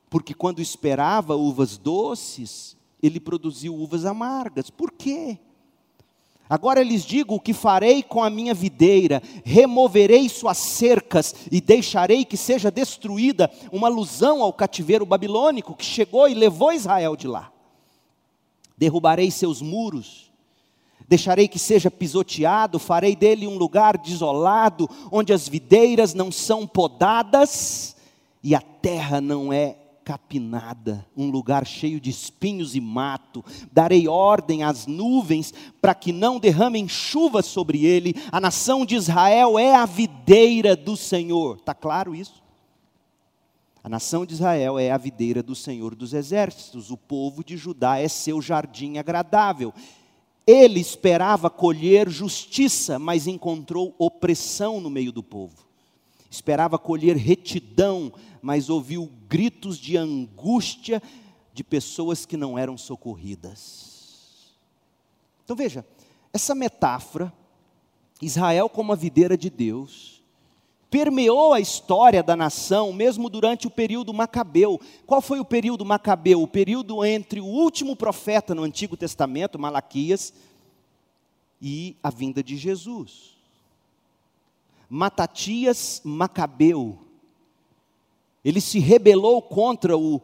Porque quando esperava uvas doces, ele produziu uvas amargas. Por quê? Agora lhes digo o que farei com a minha videira: removerei suas cercas e deixarei que seja destruída, uma alusão ao cativeiro babilônico que chegou e levou Israel de lá. Derrubarei seus muros, deixarei que seja pisoteado, farei dele um lugar desolado, onde as videiras não são podadas e a terra não é capinada, um lugar cheio de espinhos e mato. Darei ordem às nuvens para que não derramem chuva sobre ele. A nação de Israel é a videira do Senhor. Está claro isso? A nação de Israel é a videira do Senhor dos exércitos. O povo de Judá é seu jardim agradável. Ele esperava colher justiça, mas encontrou opressão no meio do povo. Esperava colher retidão, mas ouviu gritos de angústia de pessoas que não eram socorridas. Então veja, essa metáfora, Israel como a videira de Deus, permeou a história da nação, mesmo durante o período macabeu. Qual foi o período macabeu? O período entre o último profeta no Antigo Testamento, Malaquias, e a vinda de Jesus. Matatias Macabeu, ele se rebelou contra o,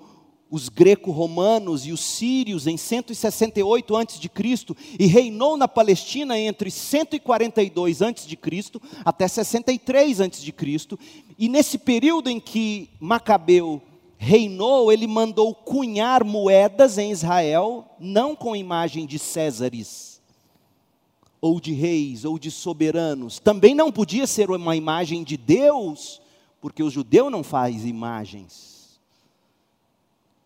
os greco-romanos e os sírios em 168 a.C. e reinou na Palestina entre 142 a.C. até 63 a.C. E nesse período em que Macabeu reinou, ele mandou cunhar moedas em Israel, não com imagem de Césares, ou de reis, ou de soberanos. Também não podia ser uma imagem de Deus, porque o judeu não faz imagens.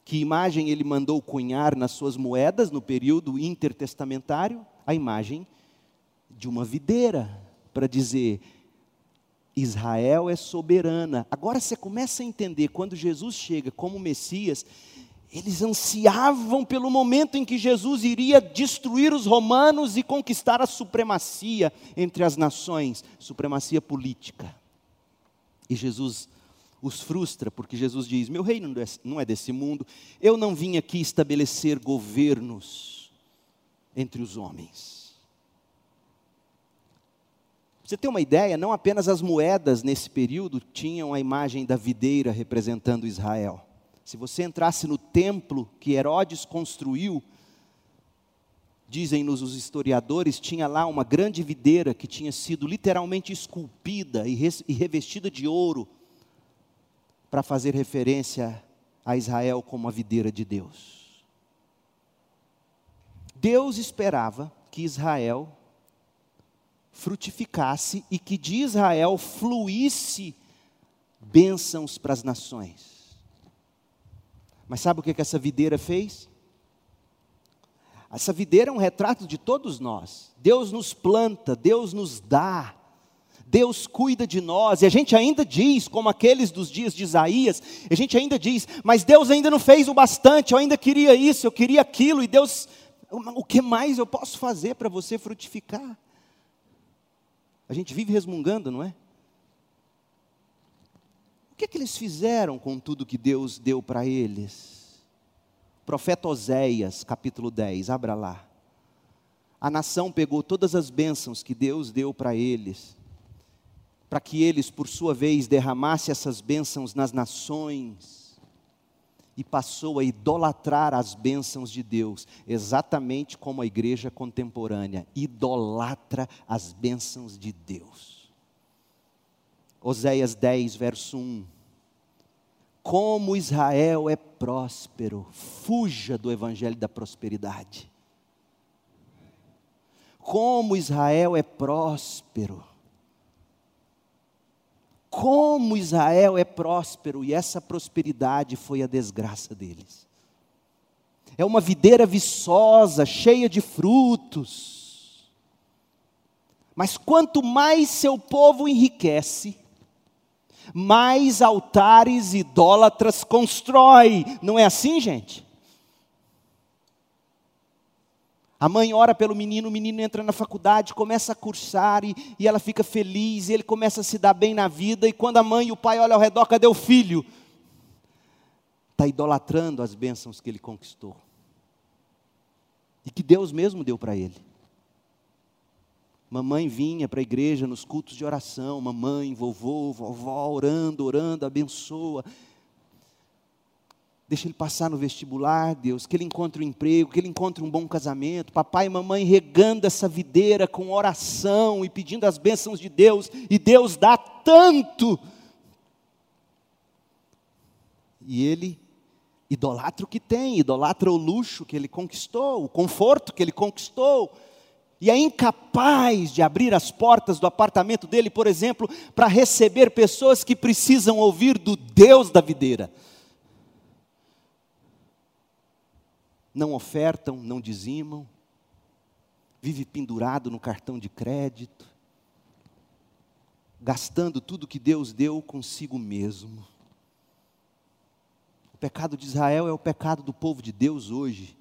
Que imagem ele mandou cunhar nas suas moedas no período intertestamentário? A imagem de uma videira, para dizer: Israel é soberana. Agora você começa a entender, quando Jesus chega como Messias, eles ansiavam pelo momento em que Jesus iria destruir os romanos e conquistar a supremacia entre as nações supremacia política. E Jesus os frustra, porque Jesus diz: Meu reino não é desse mundo, eu não vim aqui estabelecer governos entre os homens. você ter uma ideia, não apenas as moedas nesse período tinham a imagem da videira representando Israel. Se você entrasse no templo que Herodes construiu, dizem-nos os historiadores, tinha lá uma grande videira que tinha sido literalmente esculpida e revestida de ouro para fazer referência a Israel como a videira de Deus. Deus esperava que Israel frutificasse e que de Israel fluísse bênçãos para as nações. Mas sabe o que, que essa videira fez? Essa videira é um retrato de todos nós. Deus nos planta, Deus nos dá, Deus cuida de nós, e a gente ainda diz, como aqueles dos dias de Isaías, a gente ainda diz, mas Deus ainda não fez o bastante, eu ainda queria isso, eu queria aquilo, e Deus, o que mais eu posso fazer para você frutificar? A gente vive resmungando, não é? O que, é que eles fizeram com tudo que Deus deu para eles? Profeta Oséias, capítulo 10, abra lá. A nação pegou todas as bênçãos que Deus deu para eles, para que eles, por sua vez, derramassem essas bênçãos nas nações, e passou a idolatrar as bênçãos de Deus, exatamente como a igreja contemporânea idolatra as bênçãos de Deus. Oséias 10, verso 1 como Israel é próspero, fuja do evangelho da prosperidade. Como Israel é próspero. Como Israel é próspero e essa prosperidade foi a desgraça deles. É uma videira viçosa, cheia de frutos. Mas quanto mais seu povo enriquece, mais altares idólatras constrói. Não é assim, gente? A mãe ora pelo menino, o menino entra na faculdade, começa a cursar e, e, ela fica feliz, ele começa a se dar bem na vida, e quando a mãe e o pai olham ao redor, cadê o filho? Está idolatrando as bênçãos que ele conquistou. E que Deus mesmo deu para ele. Mamãe vinha para a igreja nos cultos de oração, mamãe, vovô, vovó, orando, orando, abençoa. Deixa ele passar no vestibular, Deus, que ele encontre um emprego, que ele encontre um bom casamento. Papai e mamãe regando essa videira com oração e pedindo as bênçãos de Deus, e Deus dá tanto. E ele Idolatra o que tem, idolatra o luxo que ele conquistou, o conforto que ele conquistou, e é incapaz de abrir as portas do apartamento dele, por exemplo, para receber pessoas que precisam ouvir do Deus da videira. Não ofertam, não dizimam, vive pendurado no cartão de crédito, gastando tudo que Deus deu consigo mesmo. O pecado de Israel é o pecado do povo de Deus hoje.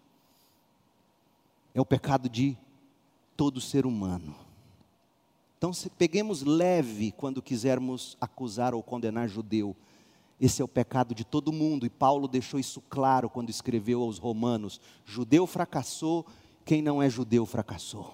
É o pecado de todo ser humano. Então, peguemos leve quando quisermos acusar ou condenar judeu. Esse é o pecado de todo mundo, e Paulo deixou isso claro quando escreveu aos Romanos: judeu fracassou, quem não é judeu fracassou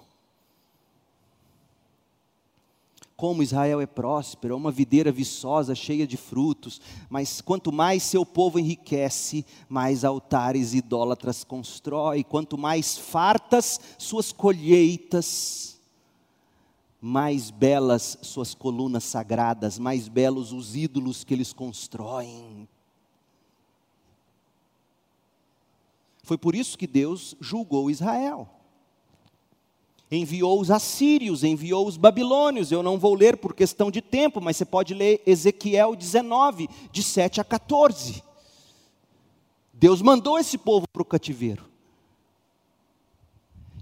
como Israel é próspero, é uma videira viçosa, cheia de frutos, mas quanto mais seu povo enriquece, mais altares idólatras constrói, quanto mais fartas suas colheitas, mais belas suas colunas sagradas, mais belos os ídolos que eles constroem. Foi por isso que Deus julgou Israel enviou os assírios, enviou os babilônios. Eu não vou ler por questão de tempo, mas você pode ler Ezequiel 19, de 7 a 14. Deus mandou esse povo para o cativeiro.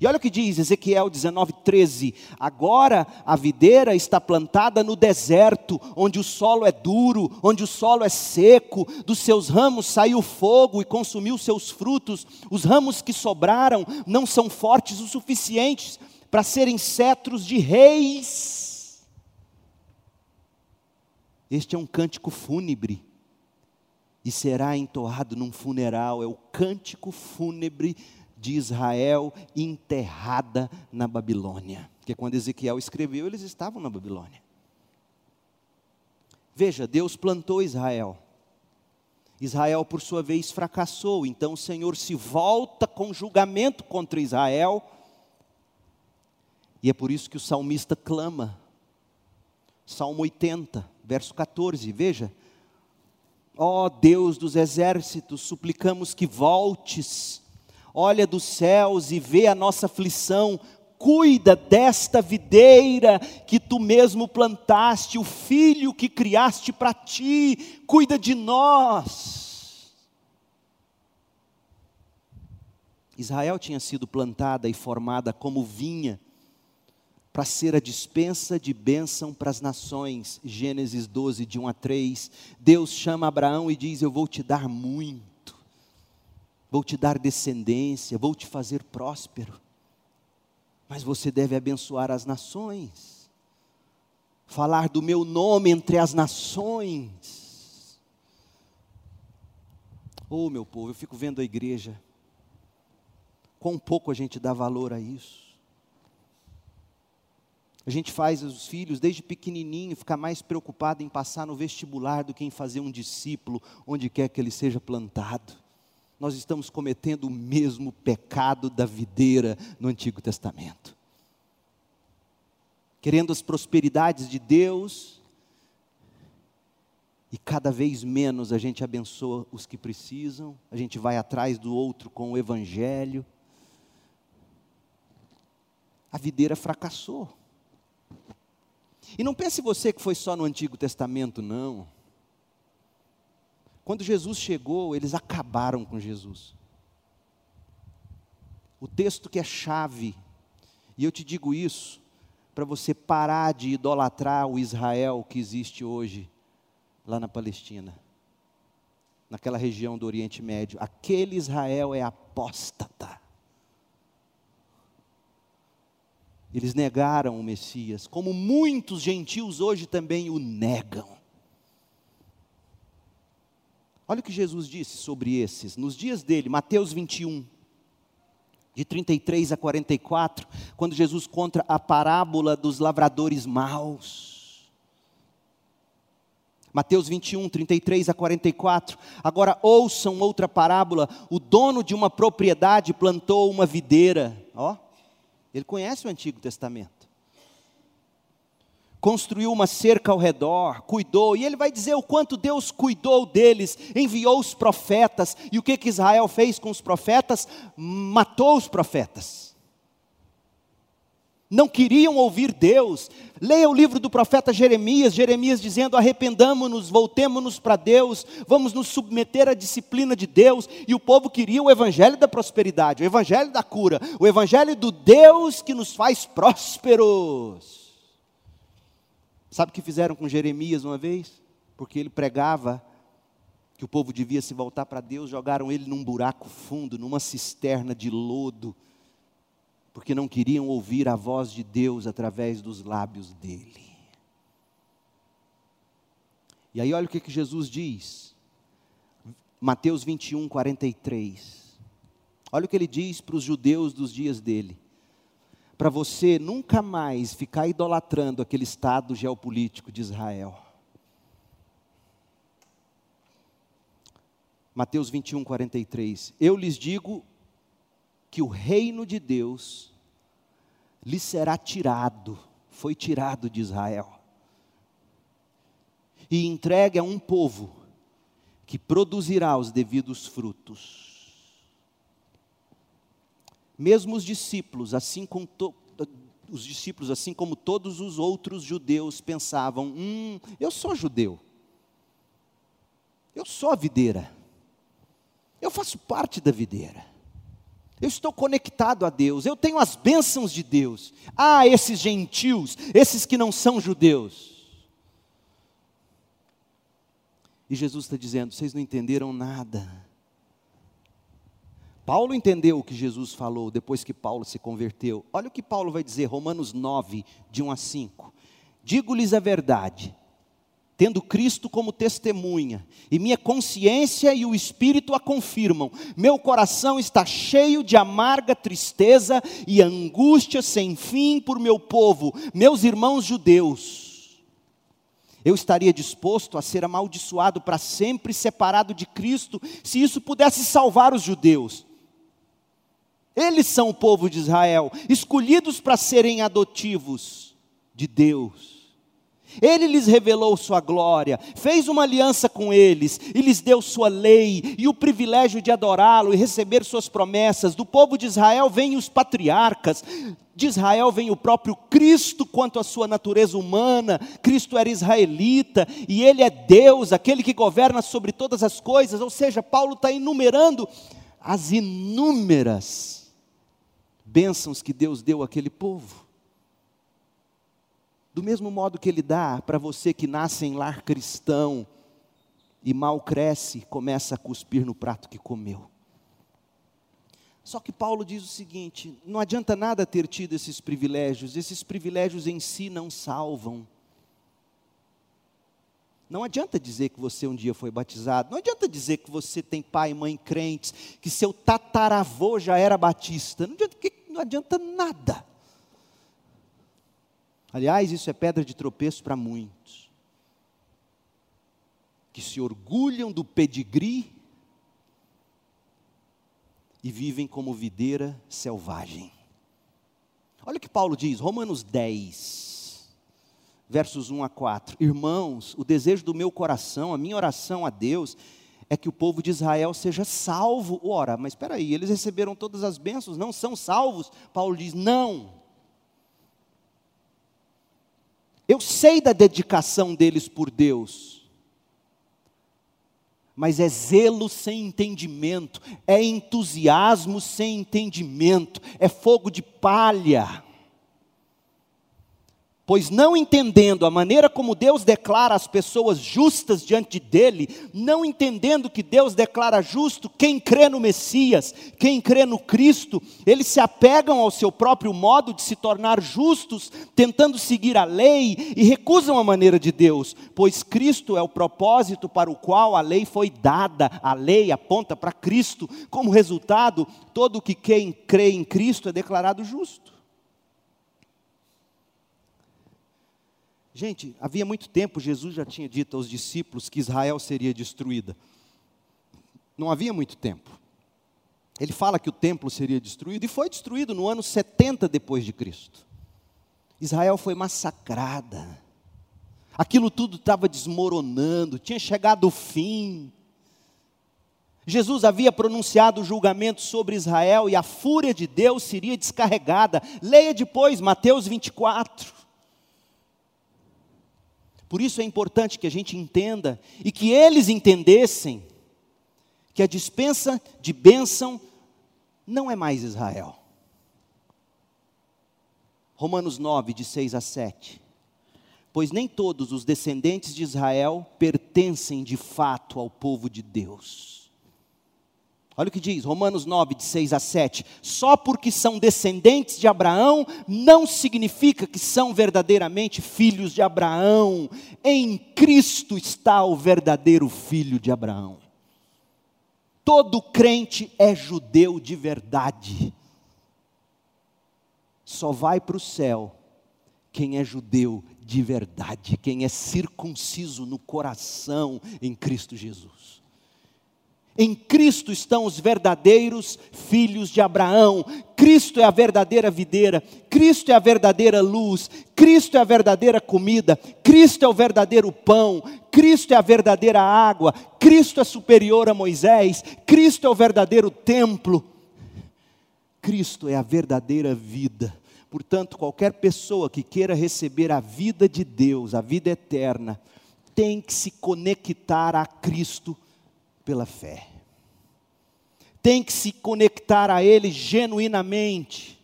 E olha o que diz Ezequiel 19, 13: Agora a videira está plantada no deserto, onde o solo é duro, onde o solo é seco, dos seus ramos saiu fogo e consumiu seus frutos, os ramos que sobraram não são fortes o suficientes para serem cetros de reis. Este é um cântico fúnebre e será entoado num funeral, é o cântico fúnebre de Israel enterrada na Babilônia. Porque quando Ezequiel escreveu, eles estavam na Babilônia. Veja, Deus plantou Israel. Israel, por sua vez, fracassou. Então o Senhor se volta com julgamento contra Israel e é por isso que o salmista clama. Salmo 80, verso 14, veja. Ó oh, Deus dos exércitos, suplicamos que voltes, olha dos céus e vê a nossa aflição, cuida desta videira que tu mesmo plantaste, o filho que criaste para ti, cuida de nós. Israel tinha sido plantada e formada como vinha, para ser a dispensa de bênção para as nações. Gênesis 12, de 1 a 3. Deus chama Abraão e diz: Eu vou te dar muito, vou te dar descendência, vou te fazer próspero. Mas você deve abençoar as nações, falar do meu nome entre as nações. Oh, meu povo, eu fico vendo a igreja, quão pouco a gente dá valor a isso. A gente faz os filhos desde pequenininho ficar mais preocupado em passar no vestibular do que em fazer um discípulo onde quer que ele seja plantado. Nós estamos cometendo o mesmo pecado da videira no Antigo Testamento. Querendo as prosperidades de Deus, e cada vez menos a gente abençoa os que precisam, a gente vai atrás do outro com o Evangelho. A videira fracassou. E não pense você que foi só no Antigo Testamento, não. Quando Jesus chegou, eles acabaram com Jesus. O texto que é chave, e eu te digo isso, para você parar de idolatrar o Israel que existe hoje lá na Palestina, naquela região do Oriente Médio. Aquele Israel é apóstata. Eles negaram o Messias, como muitos gentios hoje também o negam. Olha o que Jesus disse sobre esses, nos dias dele, Mateus 21, de 33 a 44, quando Jesus conta a parábola dos lavradores maus. Mateus 21, 33 a 44. Agora ouçam outra parábola: o dono de uma propriedade plantou uma videira, ó ele conhece o Antigo Testamento. construiu uma cerca ao redor, cuidou, e ele vai dizer o quanto Deus cuidou deles, enviou os profetas, e o que, que Israel fez com os profetas? Matou os profetas não queriam ouvir Deus. Leia o livro do profeta Jeremias, Jeremias dizendo: arrependamos-nos, voltemos-nos para Deus, vamos nos submeter à disciplina de Deus. E o povo queria o evangelho da prosperidade, o evangelho da cura, o evangelho do Deus que nos faz prósperos. Sabe o que fizeram com Jeremias uma vez? Porque ele pregava que o povo devia se voltar para Deus, jogaram ele num buraco fundo, numa cisterna de lodo porque não queriam ouvir a voz de Deus através dos lábios dele. E aí, olha o que, que Jesus diz, Mateus 21, 43. Olha o que ele diz para os judeus dos dias dele. Para você nunca mais ficar idolatrando aquele estado geopolítico de Israel. Mateus 21, 43. Eu lhes digo que o reino de Deus lhe será tirado, foi tirado de Israel, e entregue a um povo que produzirá os devidos frutos. Mesmo os discípulos, assim como to, os discípulos, assim como todos os outros judeus, pensavam: hum, eu sou judeu, eu sou a videira, eu faço parte da videira. Eu estou conectado a Deus, eu tenho as bênçãos de Deus. Ah, esses gentios, esses que não são judeus. E Jesus está dizendo: vocês não entenderam nada. Paulo entendeu o que Jesus falou depois que Paulo se converteu. Olha o que Paulo vai dizer, Romanos 9, de 1 a 5. Digo-lhes a verdade tendo Cristo como testemunha, e minha consciência e o Espírito a confirmam, meu coração está cheio de amarga tristeza e angústia sem fim por meu povo, meus irmãos judeus. Eu estaria disposto a ser amaldiçoado para sempre, separado de Cristo, se isso pudesse salvar os judeus. Eles são o povo de Israel, escolhidos para serem adotivos de Deus. Ele lhes revelou sua glória, fez uma aliança com eles e lhes deu sua lei e o privilégio de adorá-lo e receber suas promessas. Do povo de Israel vêm os patriarcas, de Israel vem o próprio Cristo quanto à sua natureza humana. Cristo era israelita e ele é Deus, aquele que governa sobre todas as coisas. Ou seja, Paulo está enumerando as inúmeras bênçãos que Deus deu àquele povo. Do mesmo modo que Ele dá para você que nasce em lar cristão e mal cresce, começa a cuspir no prato que comeu. Só que Paulo diz o seguinte: não adianta nada ter tido esses privilégios, esses privilégios em si não salvam. Não adianta dizer que você um dia foi batizado, não adianta dizer que você tem pai e mãe crentes, que seu tataravô já era batista, não adianta, não adianta nada. Aliás, isso é pedra de tropeço para muitos, que se orgulham do pedigree e vivem como videira selvagem. Olha o que Paulo diz, Romanos 10, versos 1 a 4. Irmãos, o desejo do meu coração, a minha oração a Deus, é que o povo de Israel seja salvo. Ora, mas espera aí, eles receberam todas as bênçãos, não são salvos? Paulo diz: não. Eu sei da dedicação deles por Deus, mas é zelo sem entendimento, é entusiasmo sem entendimento, é fogo de palha pois não entendendo a maneira como Deus declara as pessoas justas diante dele, não entendendo que Deus declara justo quem crê no Messias, quem crê no Cristo, eles se apegam ao seu próprio modo de se tornar justos, tentando seguir a lei e recusam a maneira de Deus, pois Cristo é o propósito para o qual a lei foi dada, a lei aponta para Cristo, como resultado, todo que quem crê em Cristo é declarado justo. Gente, havia muito tempo Jesus já tinha dito aos discípulos que Israel seria destruída. Não havia muito tempo. Ele fala que o templo seria destruído e foi destruído no ano 70 depois de Cristo. Israel foi massacrada. aquilo tudo estava desmoronando, tinha chegado o fim. Jesus havia pronunciado o julgamento sobre Israel e a fúria de Deus seria descarregada. Leia depois Mateus 24. Por isso é importante que a gente entenda e que eles entendessem que a dispensa de bênção não é mais Israel. Romanos 9, de 6 a 7. Pois nem todos os descendentes de Israel pertencem de fato ao povo de Deus. Olha o que diz, Romanos 9, de 6 a 7. Só porque são descendentes de Abraão, não significa que são verdadeiramente filhos de Abraão. Em Cristo está o verdadeiro filho de Abraão. Todo crente é judeu de verdade. Só vai para o céu quem é judeu de verdade, quem é circunciso no coração em Cristo Jesus. Em Cristo estão os verdadeiros filhos de Abraão. Cristo é a verdadeira videira, Cristo é a verdadeira luz, Cristo é a verdadeira comida, Cristo é o verdadeiro pão, Cristo é a verdadeira água, Cristo é superior a Moisés, Cristo é o verdadeiro templo. Cristo é a verdadeira vida. Portanto, qualquer pessoa que queira receber a vida de Deus, a vida eterna, tem que se conectar a Cristo pela fé. Tem que se conectar a Ele genuinamente,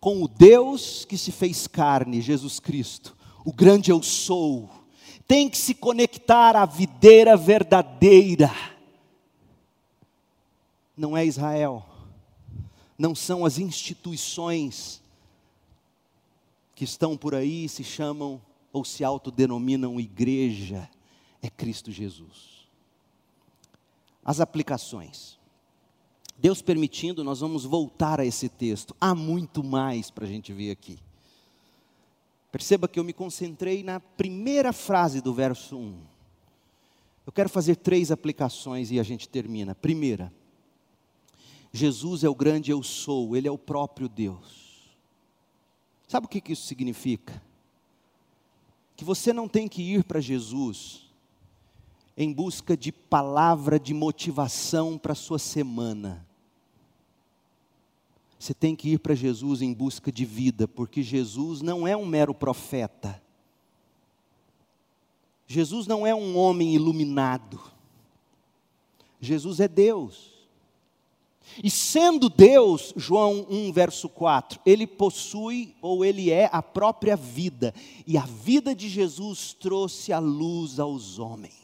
com o Deus que se fez carne, Jesus Cristo, o grande eu sou. Tem que se conectar à videira verdadeira. Não é Israel, não são as instituições que estão por aí se chamam ou se autodenominam igreja, é Cristo Jesus as aplicações. Deus permitindo, nós vamos voltar a esse texto. Há muito mais para a gente ver aqui. Perceba que eu me concentrei na primeira frase do verso 1. Eu quero fazer três aplicações e a gente termina. Primeira, Jesus é o grande eu sou, Ele é o próprio Deus. Sabe o que isso significa? Que você não tem que ir para Jesus em busca de palavra de motivação para a sua semana. Você tem que ir para Jesus em busca de vida, porque Jesus não é um mero profeta. Jesus não é um homem iluminado. Jesus é Deus. E sendo Deus, João 1, verso 4, ele possui ou ele é a própria vida, e a vida de Jesus trouxe a luz aos homens.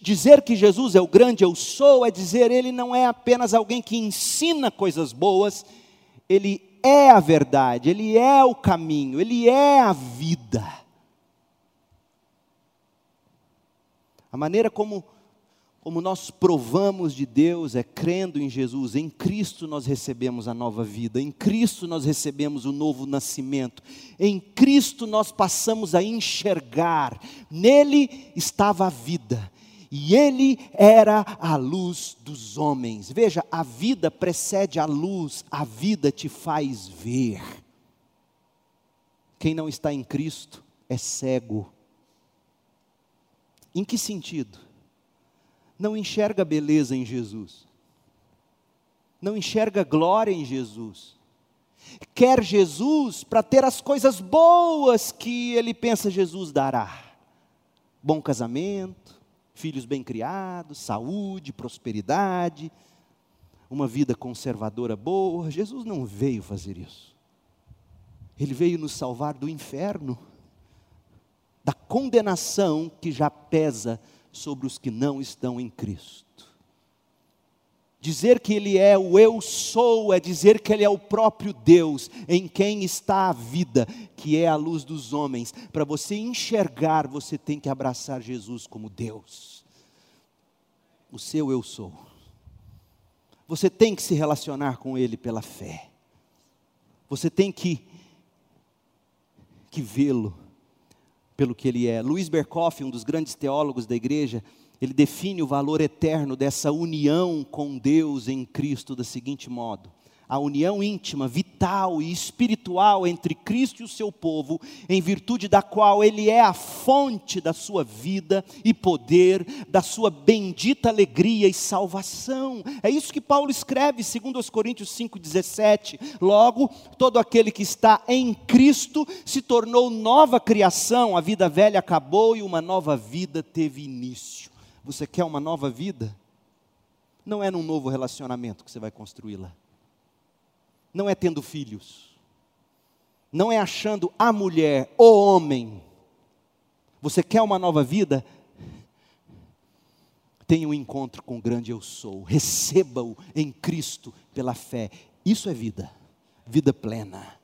Dizer que Jesus é o grande eu sou é dizer ele não é apenas alguém que ensina coisas boas, ele é a verdade, ele é o caminho, ele é a vida. A maneira como como nós provamos de Deus é crendo em Jesus, em Cristo nós recebemos a nova vida, em Cristo nós recebemos o novo nascimento, em Cristo nós passamos a enxergar, nele estava a vida, e ele era a luz dos homens. Veja, a vida precede a luz, a vida te faz ver. Quem não está em Cristo é cego. Em que sentido? Não enxerga beleza em Jesus, não enxerga glória em Jesus, quer Jesus para ter as coisas boas que ele pensa Jesus dará: bom casamento, filhos bem criados, saúde, prosperidade, uma vida conservadora boa. Jesus não veio fazer isso. Ele veio nos salvar do inferno, da condenação que já pesa sobre os que não estão em Cristo. Dizer que Ele é o eu sou é dizer que Ele é o próprio Deus, em quem está a vida, que é a luz dos homens. Para você enxergar, você tem que abraçar Jesus como Deus. O seu eu sou. Você tem que se relacionar com Ele pela fé. Você tem que, que vê-lo pelo que Ele é. Luiz Berkoff, um dos grandes teólogos da igreja, ele define o valor eterno dessa união com Deus em Cristo da seguinte modo: a união íntima, vital e espiritual entre Cristo e o seu povo, em virtude da qual Ele é a fonte da sua vida e poder, da sua bendita alegria e salvação. É isso que Paulo escreve, segundo os Coríntios 5,17. Logo, todo aquele que está em Cristo se tornou nova criação, a vida velha acabou e uma nova vida teve início. Você quer uma nova vida? Não é num novo relacionamento que você vai construí-la não é tendo filhos, não é achando a mulher, o homem. Você quer uma nova vida? Tenha um encontro com o grande eu sou, receba-o em Cristo pela fé. Isso é vida, vida plena.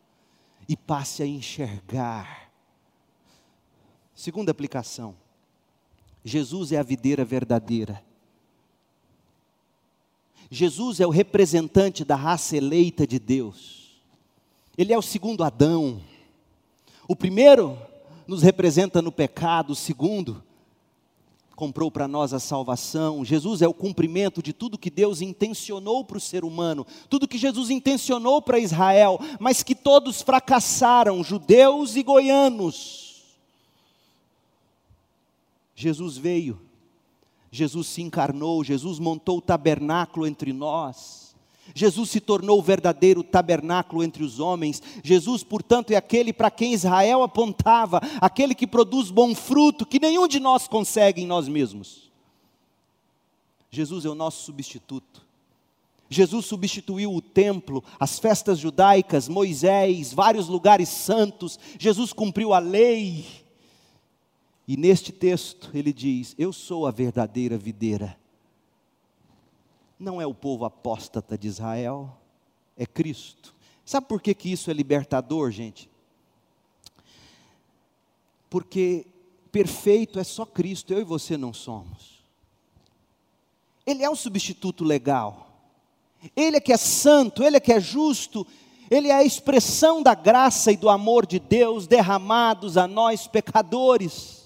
E passe a enxergar. Segunda aplicação: Jesus é a videira verdadeira. Jesus é o representante da raça eleita de Deus. Ele é o segundo Adão. O primeiro nos representa no pecado, o segundo comprou para nós a salvação. Jesus é o cumprimento de tudo que Deus intencionou para o ser humano, tudo que Jesus intencionou para Israel, mas que todos fracassaram, judeus e goianos. Jesus veio Jesus se encarnou, Jesus montou o tabernáculo entre nós. Jesus se tornou o verdadeiro tabernáculo entre os homens. Jesus, portanto, é aquele para quem Israel apontava, aquele que produz bom fruto, que nenhum de nós consegue em nós mesmos. Jesus é o nosso substituto. Jesus substituiu o templo, as festas judaicas, Moisés, vários lugares santos. Jesus cumpriu a lei. E neste texto ele diz: Eu sou a verdadeira videira. Não é o povo apóstata de Israel, é Cristo. Sabe por que, que isso é libertador, gente? Porque perfeito é só Cristo, eu e você não somos. Ele é um substituto legal. Ele é que é santo, ele é que é justo, ele é a expressão da graça e do amor de Deus derramados a nós pecadores.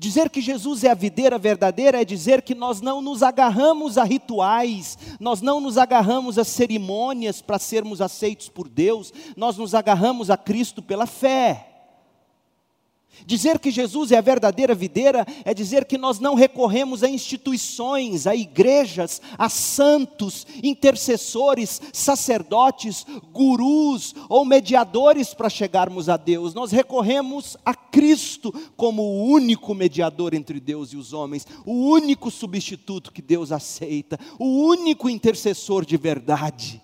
Dizer que Jesus é a videira verdadeira é dizer que nós não nos agarramos a rituais, nós não nos agarramos a cerimônias para sermos aceitos por Deus, nós nos agarramos a Cristo pela fé. Dizer que Jesus é a verdadeira videira é dizer que nós não recorremos a instituições, a igrejas, a santos, intercessores, sacerdotes, gurus ou mediadores para chegarmos a Deus. Nós recorremos a Cristo como o único mediador entre Deus e os homens, o único substituto que Deus aceita, o único intercessor de verdade.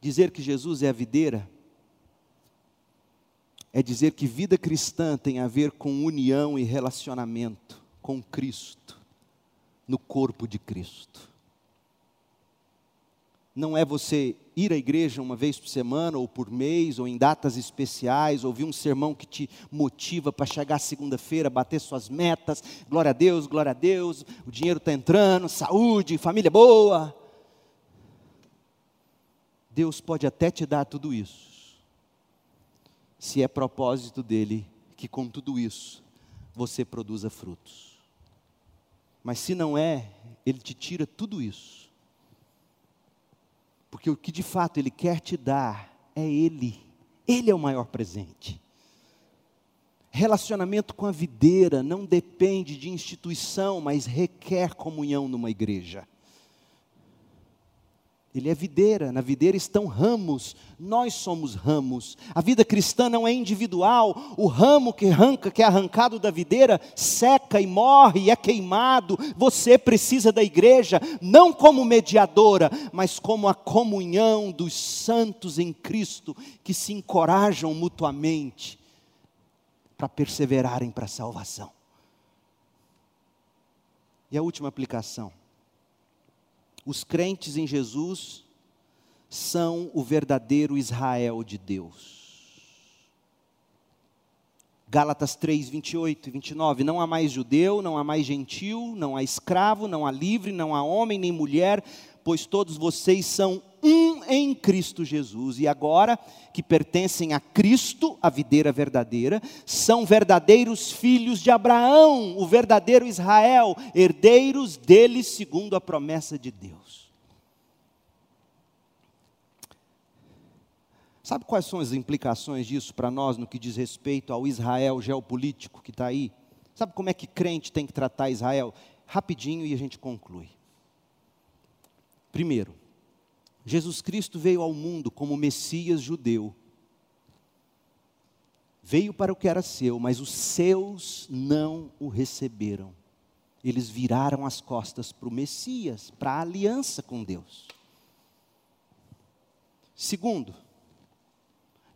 Dizer que Jesus é a videira é dizer que vida cristã tem a ver com união e relacionamento com Cristo, no corpo de Cristo. Não é você ir à igreja uma vez por semana, ou por mês, ou em datas especiais, ouvir um sermão que te motiva para chegar segunda-feira, bater suas metas, glória a Deus, glória a Deus, o dinheiro está entrando, saúde, família boa. Deus pode até te dar tudo isso, se é propósito dele que com tudo isso você produza frutos. Mas se não é, ele te tira tudo isso. Porque o que de fato ele quer te dar é ele. Ele é o maior presente. Relacionamento com a videira não depende de instituição, mas requer comunhão numa igreja. Ele é videira, na videira estão ramos, nós somos ramos. A vida cristã não é individual, o ramo que arranca, que é arrancado da videira, seca e morre e é queimado. Você precisa da igreja, não como mediadora, mas como a comunhão dos santos em Cristo, que se encorajam mutuamente para perseverarem para a salvação. E a última aplicação os crentes em Jesus são o verdadeiro Israel de Deus. Gálatas 3, 28 e 29. Não há mais judeu, não há mais gentil, não há escravo, não há livre, não há homem nem mulher, pois todos vocês são um em Cristo Jesus, e agora que pertencem a Cristo, a videira verdadeira, são verdadeiros filhos de Abraão, o verdadeiro Israel, herdeiros dele segundo a promessa de Deus. Sabe quais são as implicações disso para nós no que diz respeito ao Israel geopolítico que está aí? Sabe como é que crente tem que tratar Israel? Rapidinho e a gente conclui. Primeiro, Jesus Cristo veio ao mundo como Messias judeu. Veio para o que era seu, mas os seus não o receberam. Eles viraram as costas para o Messias, para a aliança com Deus. Segundo,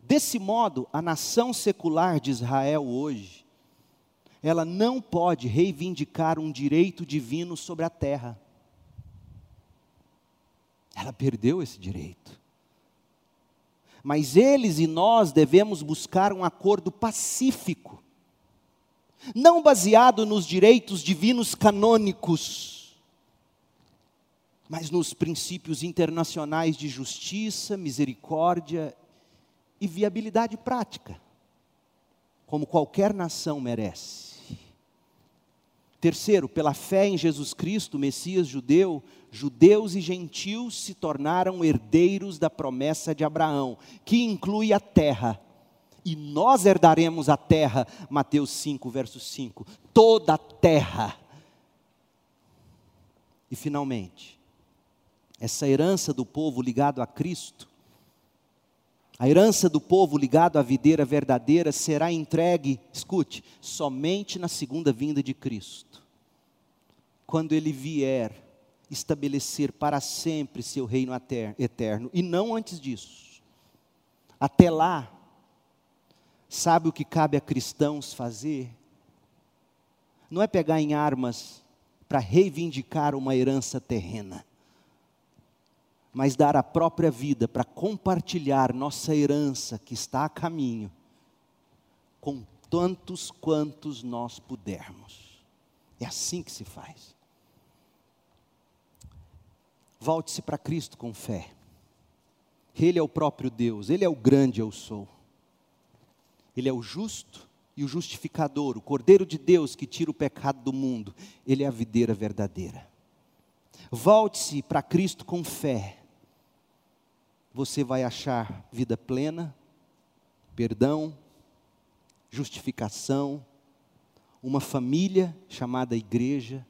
Desse modo, a nação secular de Israel hoje, ela não pode reivindicar um direito divino sobre a terra. Ela perdeu esse direito. Mas eles e nós devemos buscar um acordo pacífico, não baseado nos direitos divinos canônicos, mas nos princípios internacionais de justiça, misericórdia e viabilidade prática, como qualquer nação merece. Terceiro, pela fé em Jesus Cristo, Messias judeu, judeus e gentios se tornaram herdeiros da promessa de Abraão, que inclui a terra. E nós herdaremos a terra, Mateus 5, verso 5. Toda a terra. E finalmente, essa herança do povo ligado a Cristo a herança do povo ligado à videira verdadeira será entregue, escute, somente na segunda vinda de Cristo. Quando ele vier estabelecer para sempre seu reino eterno, e não antes disso. Até lá, sabe o que cabe a cristãos fazer? Não é pegar em armas para reivindicar uma herança terrena mas dar a própria vida para compartilhar nossa herança que está a caminho com tantos quantos nós pudermos. É assim que se faz. Volte-se para Cristo com fé. Ele é o próprio Deus, Ele é o grande eu sou. Ele é o justo e o justificador, o Cordeiro de Deus que tira o pecado do mundo. Ele é a videira verdadeira. Volte-se para Cristo com fé você vai achar vida plena, perdão, justificação, uma família chamada igreja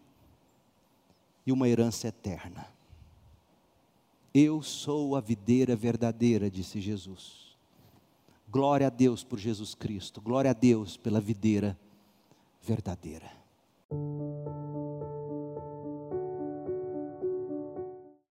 e uma herança eterna. Eu sou a videira verdadeira, disse Jesus. Glória a Deus por Jesus Cristo, glória a Deus pela videira verdadeira.